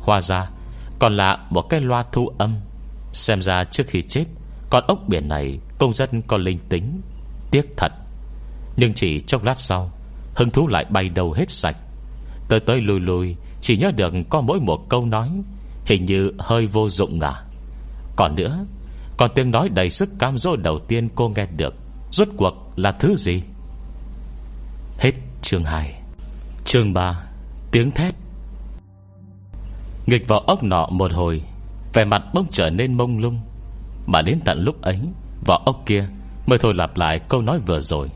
Hoa ra, Còn là một cái loa thu âm. Xem ra trước khi chết, Con ốc biển này công dân có linh tính, Tiếc thật. Nhưng chỉ trong lát sau, Hứng thú lại bay đầu hết sạch. Tới tới lùi lùi Chỉ nhớ được có mỗi một câu nói, Hình như hơi vô dụng à. Còn nữa, Còn tiếng nói đầy sức cam dỗ đầu tiên cô nghe được, Rốt cuộc là thứ gì? Hết chương 2 Chương 3 Tiếng thét. Nghịch vào ốc nọ một hồi, Vẻ mặt bỗng trở nên mông lung. Mà đến tận lúc ấy Vỏ ốc kia, mới thôi lặp lại câu nói vừa rồi.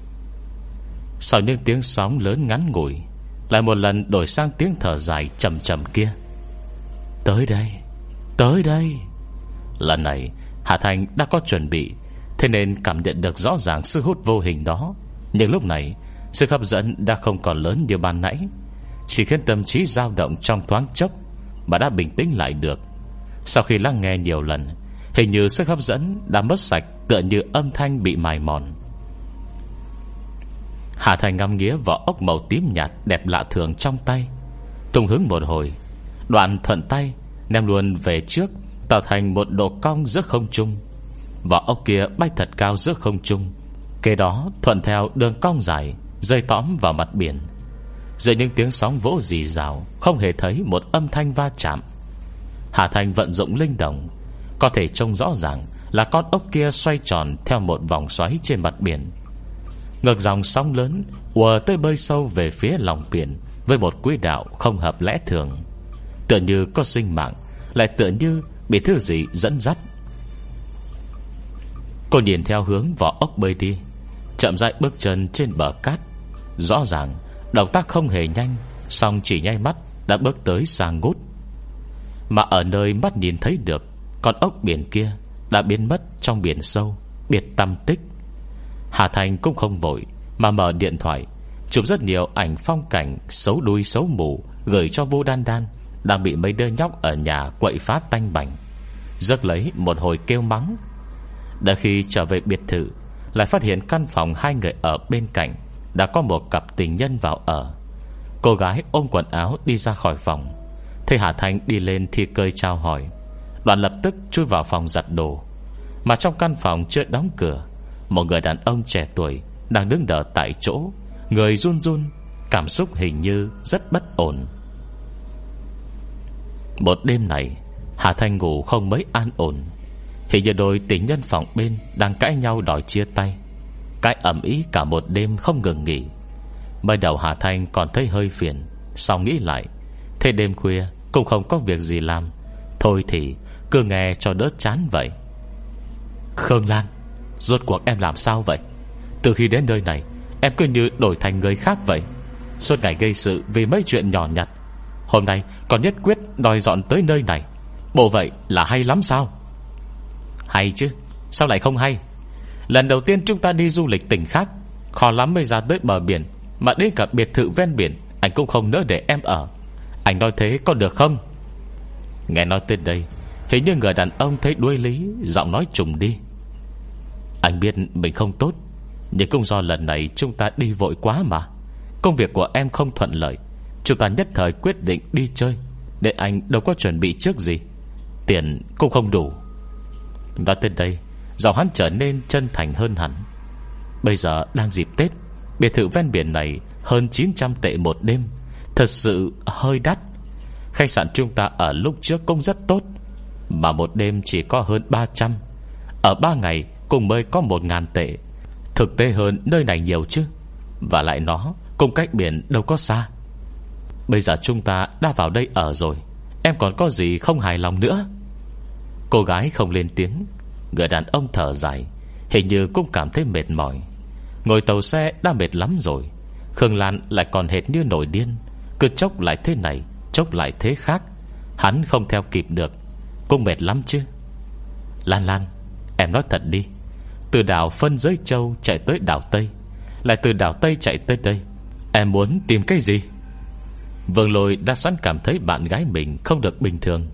Sau những tiếng sóng lớn ngắn ngủi, Lại một lần đổi sang tiếng thở dài trầm trầm kia. Tới đây Tới đây. Lần này, Hà Thành đã có chuẩn bị, Thế nên cảm nhận được rõ ràng sức hút vô hình đó. Nhưng lúc này Sức hấp dẫn đã không còn lớn như ban nãy. Chỉ khiến tâm trí dao động trong thoáng chốc, Mà đã bình tĩnh lại được. Sau khi lắng nghe nhiều lần, Hình như sức hấp dẫn đã mất sạch Tựa như âm thanh bị mài mòn. Hạ Thành ngắm nghía vỏ ốc màu tím nhạt Đẹp lạ thường trong tay. Tung hứng một hồi, Đoạn thuận tay Ném luôn về trước, Tạo thành một độ cong giữa không trung. Vỏ ốc kia bay thật cao giữa không trung, Kế đó thuận theo đường cong dài. Rơi tõm vào mặt biển. Dưới những tiếng sóng vỗ dì rào, Không hề thấy một âm thanh va chạm. Hà Thành vận dụng linh động Có thể trông rõ ràng Là con ốc kia xoay tròn Theo một vòng xoáy trên mặt biển. Ngược dòng sóng lớn, ùa tới bơi sâu về phía lòng biển Với một quỹ đạo không hợp lẽ thường. Tựa như có sinh mạng, Lại tựa như bị thứ gì dẫn dắt. Cô nhìn theo hướng vỏ ốc bơi đi, Chậm rãi bước chân trên bờ cát. Rõ ràng, Động tác không hề nhanh Xong chỉ nhay mắt đã bước tới sang ngút. Mà ở nơi mắt nhìn thấy được, Con ốc biển kia Đã biến mất trong biển sâu, Biệt tâm tích. Hà Thành cũng không vội Mà mở điện thoại, Chụp rất nhiều ảnh phong cảnh Xấu đuôi xấu mù Gửi cho vô đan đan Đang bị mấy đứa nhóc ở nhà quậy phá tanh bành. Giấc lấy một hồi kêu mắng. Đã khi trở về biệt thự, Lại phát hiện căn phòng hai người ở bên cạnh đã có một cặp tình nhân vào ở. Cô gái ôm quần áo đi ra khỏi phòng. Thấy Hà Thanh đi lên thi cơi trao hỏi. Đoàn lập tức chui vào phòng giặt đồ. Mà trong căn phòng chưa đóng cửa, Một người đàn ông trẻ tuổi Đang đứng đợi tại chỗ, Người run run, Cảm xúc hình như rất bất ổn. Một đêm này, Hà Thanh ngủ không mấy an ổn. Hình như đôi tình nhân phòng bên Đang cãi nhau đòi chia tay. Cái ẩm ý cả một đêm không ngừng nghỉ. Mới đầu Hà Thanh còn thấy hơi phiền, Sau nghĩ lại, Thế đêm khuya cũng không có việc gì làm, Thôi thì cứ nghe cho đỡ chán vậy. Khương Lan, Rốt cuộc em làm sao vậy? Từ khi đến nơi này, Em cứ như đổi thành người khác vậy. Suốt ngày gây sự vì mấy chuyện nhỏ nhặt. Hôm nay còn nhất quyết đòi dọn tới nơi này. Bộ vậy là hay lắm sao? Hay chứ, Sao lại không hay? Lần đầu tiên chúng ta đi du lịch tỉnh khác, Khó lắm mới ra tới bờ biển, Mà đến cả biệt thự ven biển, Anh cũng không nỡ để em ở. Anh nói thế có được không? Nghe nói tới đây, Hình như người đàn ông thấy đuôi lý, Giọng nói trùng đi. Anh biết mình không tốt, Nhưng cũng do lần này chúng ta đi vội quá mà. Công việc của em không thuận lợi, Chúng ta nhất thời quyết định đi chơi, Để anh đâu có chuẩn bị trước gì. Tiền cũng không đủ. Nói tới đây Giọng hắn trở nên chân thành hơn hẳn. Bây giờ đang dịp Tết, Biệt thự ven biển này Hơn 900 tệ một đêm, Thật sự hơi đắt. Khách sạn chúng ta ở lúc trước cũng rất tốt, Mà một đêm chỉ có hơn 300 Ở 3 ngày Cùng mới có 1.000 tệ. Thực tế hơn nơi này nhiều chứ, Và lại nó Cùng cách biển đâu có xa. Bây giờ chúng ta đã vào đây ở rồi, Em còn có gì không hài lòng nữa? Cô gái không lên tiếng. Người đàn ông thở dài, Hình như cũng cảm thấy mệt mỏi. Ngồi tàu xe đã mệt lắm rồi, Khương Lan lại còn hệt như nổi điên. Cứ chốc lại thế này, Chốc lại thế khác, Hắn không theo kịp được, Cũng mệt lắm chứ. Lan Lan, Em nói thật đi, Từ đảo phân giới châu chạy tới đảo Tây, Lại từ đảo Tây chạy tới đây, Em muốn tìm cái gì? Vương Lôi đã sẵn cảm thấy bạn gái mình Không được bình thường.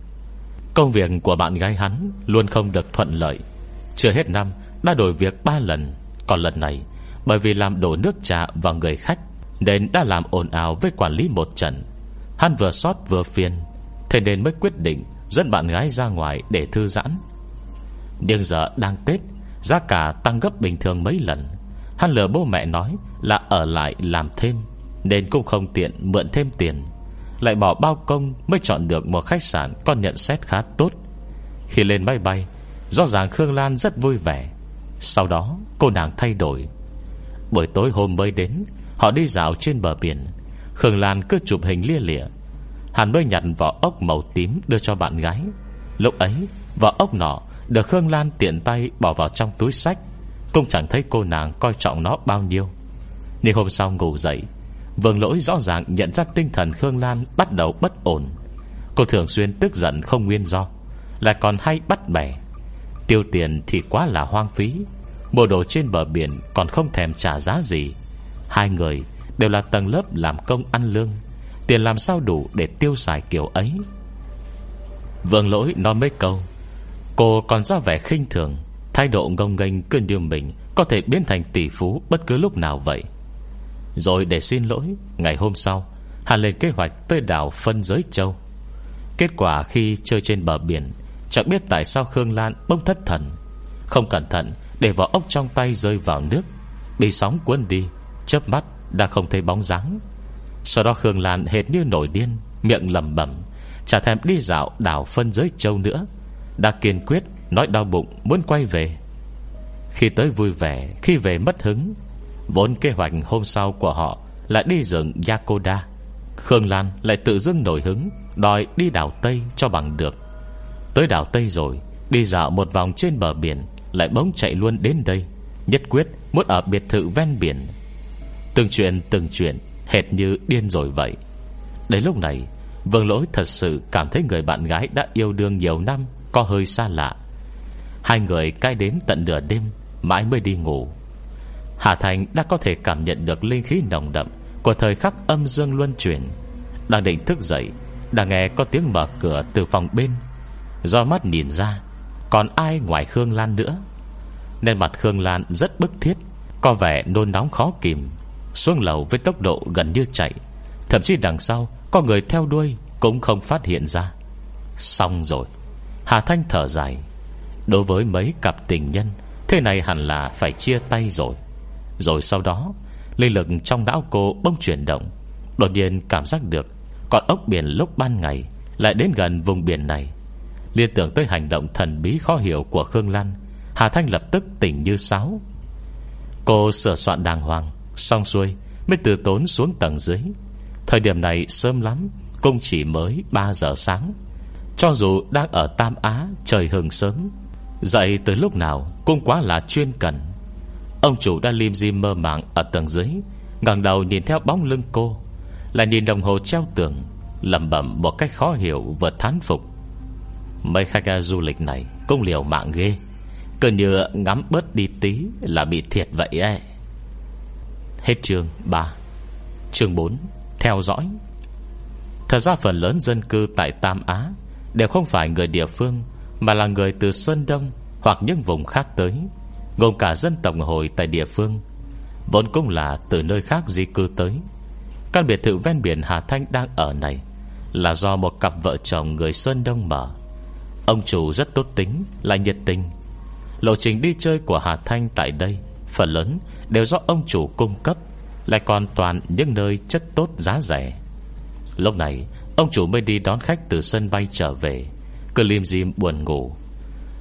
Công việc của bạn gái hắn Luôn không được thuận lợi. Chưa hết năm, đã đổi việc ba lần. Còn lần này, Bởi vì làm đổ nước trà vào người khách, Nên đã làm ồn ào với quản lý một trận. Hắn vừa sót vừa phiền, Thế nên mới quyết định Dẫn bạn gái ra ngoài để thư giãn. Nhưng giờ đang Tết, Giá cả tăng gấp bình thường mấy lần. Hắn lừa bố mẹ nói Là ở lại làm thêm, Nên cũng không tiện mượn thêm tiền. Lại bỏ bao công mới chọn được Một khách sạn có nhận xét khá tốt. Khi lên máy bay Rõ ràng Khương Lan rất vui vẻ. Sau đó, cô nàng thay đổi. Buổi tối hôm mới đến, Họ đi dạo trên bờ biển. Khương Lan cứ chụp hình lia lịa. Hàn mới nhặt vỏ ốc màu tím Đưa cho bạn gái. Lúc ấy, vỏ ốc nọ Được Khương Lan tiện tay bỏ vào trong túi sách. Cũng chẳng thấy cô nàng coi trọng nó bao nhiêu. Nhưng hôm sau ngủ dậy, Vương lỗi rõ ràng nhận ra tinh thần Khương Lan Bắt đầu bất ổn. Cô thường xuyên tức giận không nguyên do, Lại còn hay bắt bẻ. Tiêu tiền thì quá là hoang phí. Mua đồ trên bờ biển Còn không thèm trả giá gì. Hai người Đều là tầng lớp làm công ăn lương. Tiền làm sao đủ để tiêu xài kiểu ấy? Vương lỗi nói mấy câu. Cô còn ra vẻ khinh thường. Thái độ ngông nghênh cơn điều mình Có thể biến thành tỷ phú bất cứ lúc nào vậy. Rồi để xin lỗi, Ngày hôm sau, Hà lên kế hoạch tới đảo phân giới châu. Kết quả khi chơi trên bờ biển Chẳng biết tại sao Khương Lan bỗng thất thần. Không cẩn thận, để vỏ ốc trong tay rơi vào nước. Bị sóng cuốn đi, Chớp mắt đã không thấy bóng dáng. Sau đó Khương Lan hệt như nổi điên, Miệng lầm bẩm, Chả thèm đi dạo đảo phân giới châu nữa. Đã kiên quyết, nói đau bụng, Muốn quay về. Khi tới vui vẻ, Khi về mất hứng, Vốn kế hoạch hôm sau của họ Là đi rừng Yakoda. Khương Lan lại tự dưng nổi hứng, Đòi đi đảo Tây cho bằng được. Tới đảo Tây rồi, Đi dạo một vòng trên bờ biển, Lại bỗng chạy luôn đến đây, Nhất quyết muốn ở biệt thự ven biển. Từng chuyện từng chuyện, Hệt như điên rồi vậy. Đến lúc này, Vương lỗi thật sự cảm thấy người bạn gái đã yêu đương nhiều năm Có hơi xa lạ. Hai người cai đến tận nửa đêm, Mãi mới đi ngủ. Hà Thành đã có thể cảm nhận được linh khí nồng đậm Của thời khắc âm dương luân chuyển. Đang định thức dậy Đang nghe có tiếng mở cửa từ phòng bên. Do mắt nhìn ra, Còn ai ngoài Khương Lan nữa. Nên mặt Khương Lan rất bức thiết, Có vẻ nôn nóng khó kìm, Xuống lầu với tốc độ gần như chạy. Thậm chí đằng sau, Có người theo đuôi Cũng không phát hiện ra. Xong rồi, Hà Thanh thở dài. Đối với mấy cặp tình nhân, Thế này hẳn là phải chia tay rồi. Rồi sau đó, Linh lực trong não cô bông chuyển động. Đột nhiên cảm giác được, con ốc biển lúc ban ngày Lại đến gần vùng biển này. Liên tưởng tới hành động thần bí khó hiểu của Khương Lan, Hà Thanh lập tức tỉnh như sáo. Cô sửa soạn đàng hoàng, Xong xuôi Mới từ tốn xuống tầng dưới. Thời điểm này sớm lắm, Cũng chỉ mới 3 giờ sáng. Cho dù đang ở Tam Á, Trời hừng sớm, Dậy từ lúc nào cũng quá là chuyên cần. Ông chủ đã lim di mơ màng Ở tầng dưới, ngẩng đầu nhìn theo bóng lưng cô, Lại nhìn đồng hồ treo tường, lẩm bẩm một cách khó hiểu và thán phục. Mấy khách à, du lịch này Cũng liều mạng ghê. Cứ như ngắm bớt đi tí Là bị thiệt vậy ấy. Hết chương 3 Chương 4 Theo dõi. Thật ra phần lớn dân cư tại Tam Á Đều không phải người địa phương, Mà là người từ Sơn Đông Hoặc những vùng khác tới, Gồm cả dân tộc hồi tại địa phương, Vốn cũng là từ nơi khác di cư tới. Căn biệt thự ven biển Hà Thanh đang ở này Là do một cặp vợ chồng người Sơn Đông mở. Ông chủ rất tốt tính, Là nhiệt tình. Lộ trình đi chơi của Hà Thanh tại đây, Phần lớn đều do ông chủ cung cấp, Lại còn toàn những nơi chất tốt giá rẻ. Lúc này, Ông chủ mới đi đón khách từ sân bay trở về, Cứ lim dim buồn ngủ.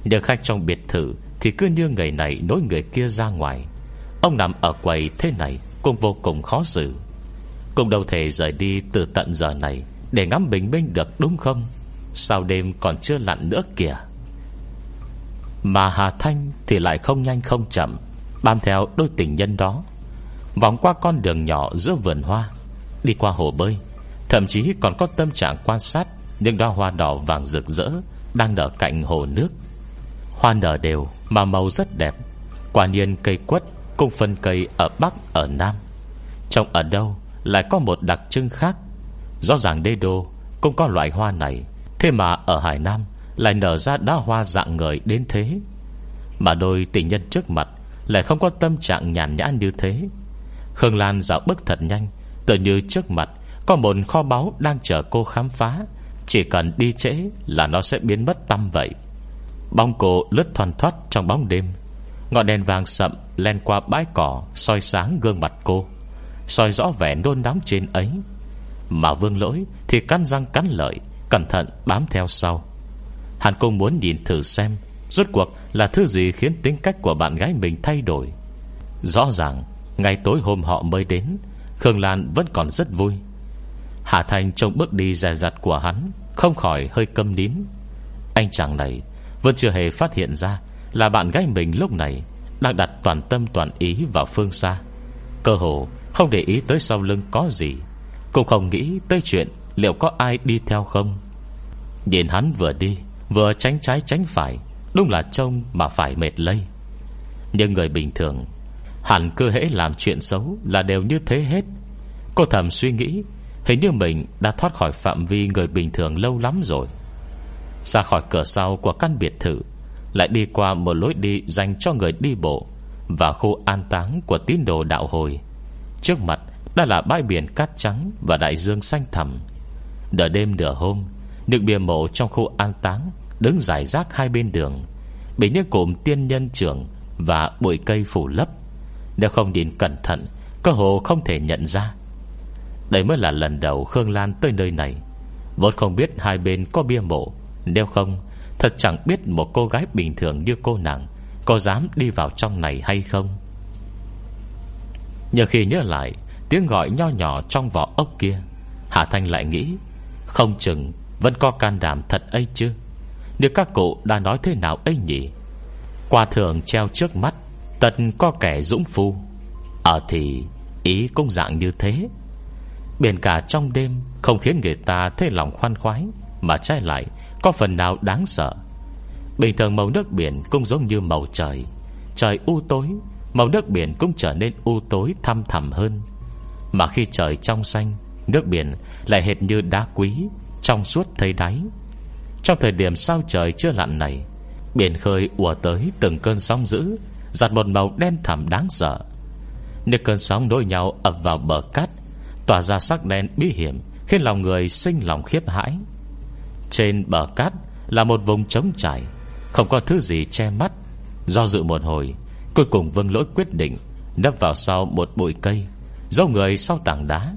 Nhưng khách trong biệt thự Thì cứ như người này nối người kia ra ngoài. Ông nằm ở quầy thế này Cũng vô cùng khó xử. Cũng đâu thể rời đi từ tận giờ này Để ngắm bình minh được đúng không? Sao đêm còn chưa lặn nữa kìa? Mà Hà Thanh Thì lại không nhanh không chậm, Bám theo đôi tình nhân đó. Vòng qua con đường nhỏ giữa vườn hoa, Đi qua hồ bơi, Thậm chí còn có tâm trạng quan sát Những đóa hoa đỏ vàng rực rỡ Đang nở cạnh hồ nước. Hoa nở đều mà màu rất đẹp, Quả nhiên cây quất Cũng phân cây ở Bắc, ở Nam. Trong ở đâu lại có một đặc trưng khác. Rõ ràng đê đô Cũng có loại hoa này Thế mà ở Hải Nam Lại nở ra đá hoa dạng người đến thế. Mà đôi tình nhân trước mặt Lại không có tâm trạng nhàn nhã như thế. Khương Lan dạo bước thật nhanh tự như trước mặt Có một kho báu đang chờ cô khám phá. Chỉ cần đi trễ Là nó sẽ biến mất tâm vậy. Bóng cô lướt thoăn thoát trong bóng đêm. Ngọn đèn vàng sậm Len qua bãi cỏ soi sáng gương mặt cô, soi rõ vẻ nôn nóng trên ấy. Mà vương lỗi Thì cắn răng cắn lợi Cẩn thận bám theo sau. Hắn cũng muốn nhìn thử xem Rốt cuộc là thứ gì khiến tính cách của bạn gái mình thay đổi. Rõ ràng Ngày tối hôm họ mới đến, Khương Lan vẫn còn rất vui. Hà Thành trong bước đi dài dặt của hắn, Không khỏi hơi câm nín. Anh chàng này Vẫn chưa hề phát hiện ra Là bạn gái mình lúc này Đang đặt toàn tâm toàn ý vào phương xa. Cơ hồ không để ý tới sau lưng có gì, Cũng không nghĩ tới chuyện Liệu có ai đi theo không? Nhìn hắn vừa đi, Vừa tránh trái tránh phải, Đúng là trông mà phải mệt lây. Nhưng người bình thường, Hẳn cơ hễ làm chuyện xấu Là đều như thế hết. Cô thầm suy nghĩ, Hình như mình đã thoát khỏi phạm vi người bình thường lâu lắm rồi. Ra khỏi cửa sau của căn biệt thự, Lại đi qua một lối đi Dành cho người đi bộ Và khu an táng của tín đồ đạo hồi. Trước mặt đã là bãi biển cát trắng Và đại dương xanh thẳm. Nửa đêm nửa hôm Những bia mộ trong khu an táng Đứng giải rác hai bên đường. Bị những cụm tiên nhân trưởng Và bụi cây phủ lấp. Nếu không nhìn cẩn thận, Cơ hồ không thể nhận ra. Đây mới là lần đầu Khương Lan tới nơi này. Vốn không biết hai bên có bia mộ. Nếu không, Thật chẳng biết một cô gái bình thường như cô nàng Có dám đi vào trong này hay không. Nhờ khi nhớ lại, Tiếng gọi nho nhỏ trong vỏ ốc kia, Hà Thanh lại nghĩ không chừng vẫn có can đảm thật ấy chứ. Nếu các cụ đã nói thế nào ấy nhỉ? Qua thường treo trước mắt Tật có kẻ dũng phu. Ở thì ý cũng dạng như thế. Biển cả trong đêm Không khiến người ta thấy lòng khoan khoái, Mà trái lại có phần nào đáng sợ. Bình thường màu nước biển Cũng giống như màu trời. Trời u tối, Màu nước biển cũng trở nên u tối thăm thẳm hơn. Mà khi trời trong xanh Nước biển lại hệt như đá quý Trong suốt thấy đáy. Trong thời điểm sao trời chưa lặn này, Biển khơi ùa tới từng cơn sóng dữ, Giặt một màu đen thẳm đáng sợ. Những cơn sóng đối nhau ập vào bờ cát, Tỏa ra sắc đen bí hiểm, Khiến lòng người sinh lòng khiếp hãi. Trên bờ cát Là một vùng trống trải, Không có thứ gì che mắt. Do dự một hồi, Cuối cùng vương lỗi quyết định Nấp vào sau một bụi cây Dấu người sau tảng đá.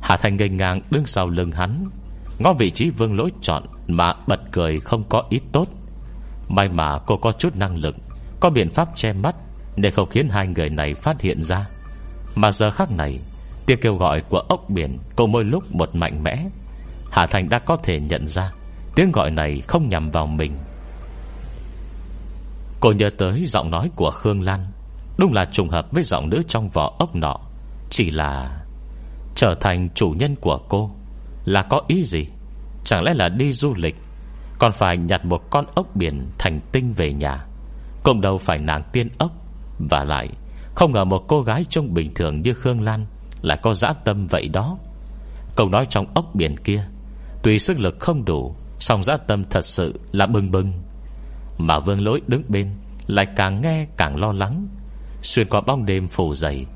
Hà Thành ngây ngang đứng sau lưng hắn. Ngó vị trí vương lỗi chọn Mà bật cười không có ít tốt. May mà cô có chút năng lực, Có biện pháp che mắt Để không khiến hai người này phát hiện ra. Mà giờ khắc này, Tiếng kêu gọi của ốc biển Cùng mỗi lúc một mạnh mẽ. Hà Thành đã có thể nhận ra Tiếng gọi này không nhằm vào mình. Cô nhớ tới giọng nói của Khương Lan, Đúng là trùng hợp với giọng nữ trong vỏ ốc nọ, Chỉ là Trở thành chủ nhân của cô. Là có ý gì? Chẳng lẽ là đi du lịch? Còn phải nhặt một con ốc biển thành tinh về nhà. Cũng đầu phải nàng tiên ốc. Và lại, Không ngờ một cô gái trông bình thường như Khương Lan Lại có dã tâm vậy đó. Câu nói trong ốc biển kia, Tuy sức lực không đủ, song dã tâm thật sự là bừng bừng. Mà vương lỗi đứng bên, Lại càng nghe càng lo lắng. Xuyên qua bóng đêm phủ dày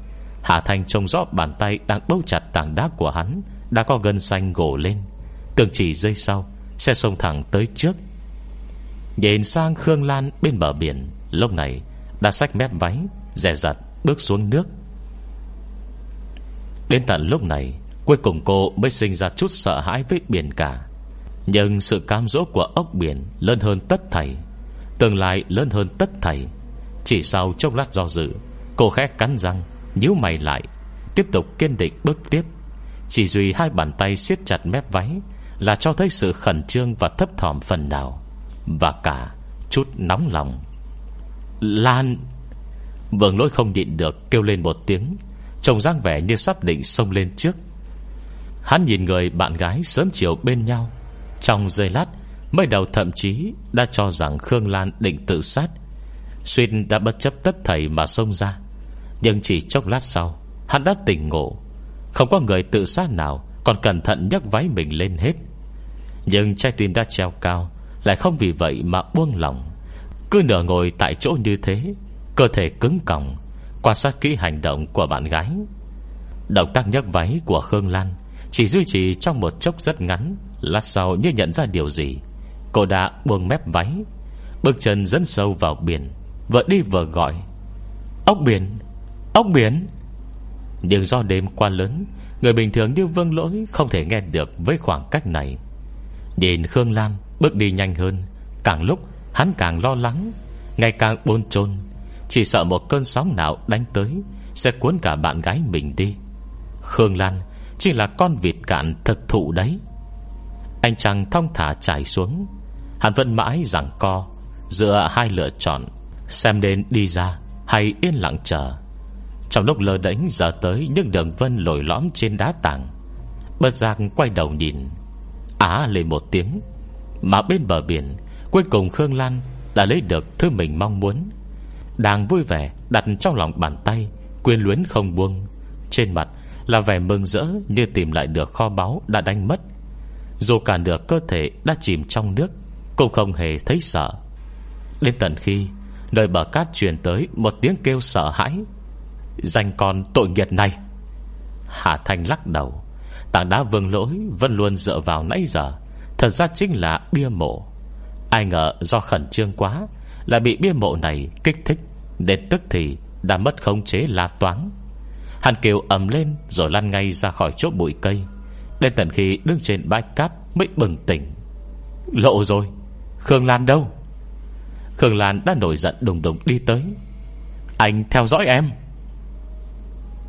Hạ Thành trông rõ bàn tay đang bấu chặt tảng đá của hắn Đã có gân xanh gồ lên. Tưởng chỉ dây sau, Sẽ xông thẳng tới trước. Nhìn sang Khương Lan bên bờ biển, Lúc này đã xách mép váy rẻ rặt bước xuống nước. Đến tận lúc này, Cuối cùng cô mới sinh ra chút sợ hãi với biển cả. Nhưng sự cam dỗ của ốc biển Lớn hơn tất thảy, Tương lai lớn hơn tất thảy. Chỉ sau chốc lát do dự, Cô khẽ cắn răng nhíu mày lại, Tiếp tục kiên định bước tiếp. Chỉ duy hai bàn tay siết chặt mép váy Là cho thấy sự khẩn trương Và thấp thỏm phần nào. Và cả chút nóng lòng. Lan! Vương lỗi không nhịn được kêu lên một tiếng, Trông dáng vẻ như sắp định xông lên trước. Hắn nhìn người bạn gái sớm chiều bên nhau. Trong giây lát, Mới đầu thậm chí đã cho rằng Khương Lan định tự sát. Xuyên đã bất chấp tất thầy mà xông ra. Nhưng chỉ chốc lát sau, Hắn đã tỉnh ngộ. Không có người tự sát nào, Còn cẩn thận nhấc váy mình lên hết. Nhưng trái tim đã treo cao, Lại không vì vậy mà buông lòng Cứ nửa ngồi tại chỗ như thế, Cơ thể cứng còng, Quan sát kỹ hành động của bạn gái. Động tác nhấc váy của Khương Lan Chỉ duy trì trong một chốc rất ngắn, Lát sau như nhận ra điều gì, Cô đã buông mép váy, Bước chân dẫn sâu vào biển Vừa đi vừa gọi. Ốc biển Ốc biển Nhưng do đêm qua lớn, Người bình thường như vương lỗi Không thể nghe được với khoảng cách này. Nhìn Khương Lan bước đi nhanh hơn, Càng lúc hắn càng lo lắng, Ngày càng bôn chôn Chỉ sợ một cơn sóng nào đánh tới, Sẽ cuốn cả bạn gái mình đi. Khương Lan Chỉ là con vịt cạn thực thụ đấy. Anh chàng thong thả trải xuống. Hắn vẫn mãi rằng co Giữa hai lựa chọn, Xem đến đi ra hay yên lặng chờ. Trong lúc lơ đánh giờ tới, Những đường vân lồi lõm trên đá tảng. Bất giác quay đầu nhìn. Á lên một tiếng. Mà bên bờ biển, Cuối cùng Khương Lan đã lấy được thứ mình mong muốn. Đang vui vẻ, Đặt trong lòng bàn tay Quyên luyến không buông. Trên mặt là vẻ mừng rỡ Như tìm lại được kho báu đã đánh mất. Dù cả nửa cơ thể đã chìm trong nước, Cũng không hề thấy sợ. Đến tận khi, Nơi bờ cát truyền tới một tiếng kêu sợ hãi. Danh con tội nghiệt này. Hà Thanh lắc đầu. Tảng đá vương lỗi Vẫn luôn dựa vào nãy giờ. Thật ra chính là bia mộ. Ai ngờ do khẩn trương quá, Lại bị bia mộ này kích thích, Đến tức thì Đã mất khống chế la toán Hắn kêu ầm lên Rồi lăn ngay ra khỏi chỗ bụi cây. Đến tận khi đứng trên bãi cát Mới bừng tỉnh. Lộ rồi, Khương Lan đâu? Khương Lan đã nổi giận đùng đùng đi tới. Anh theo dõi em.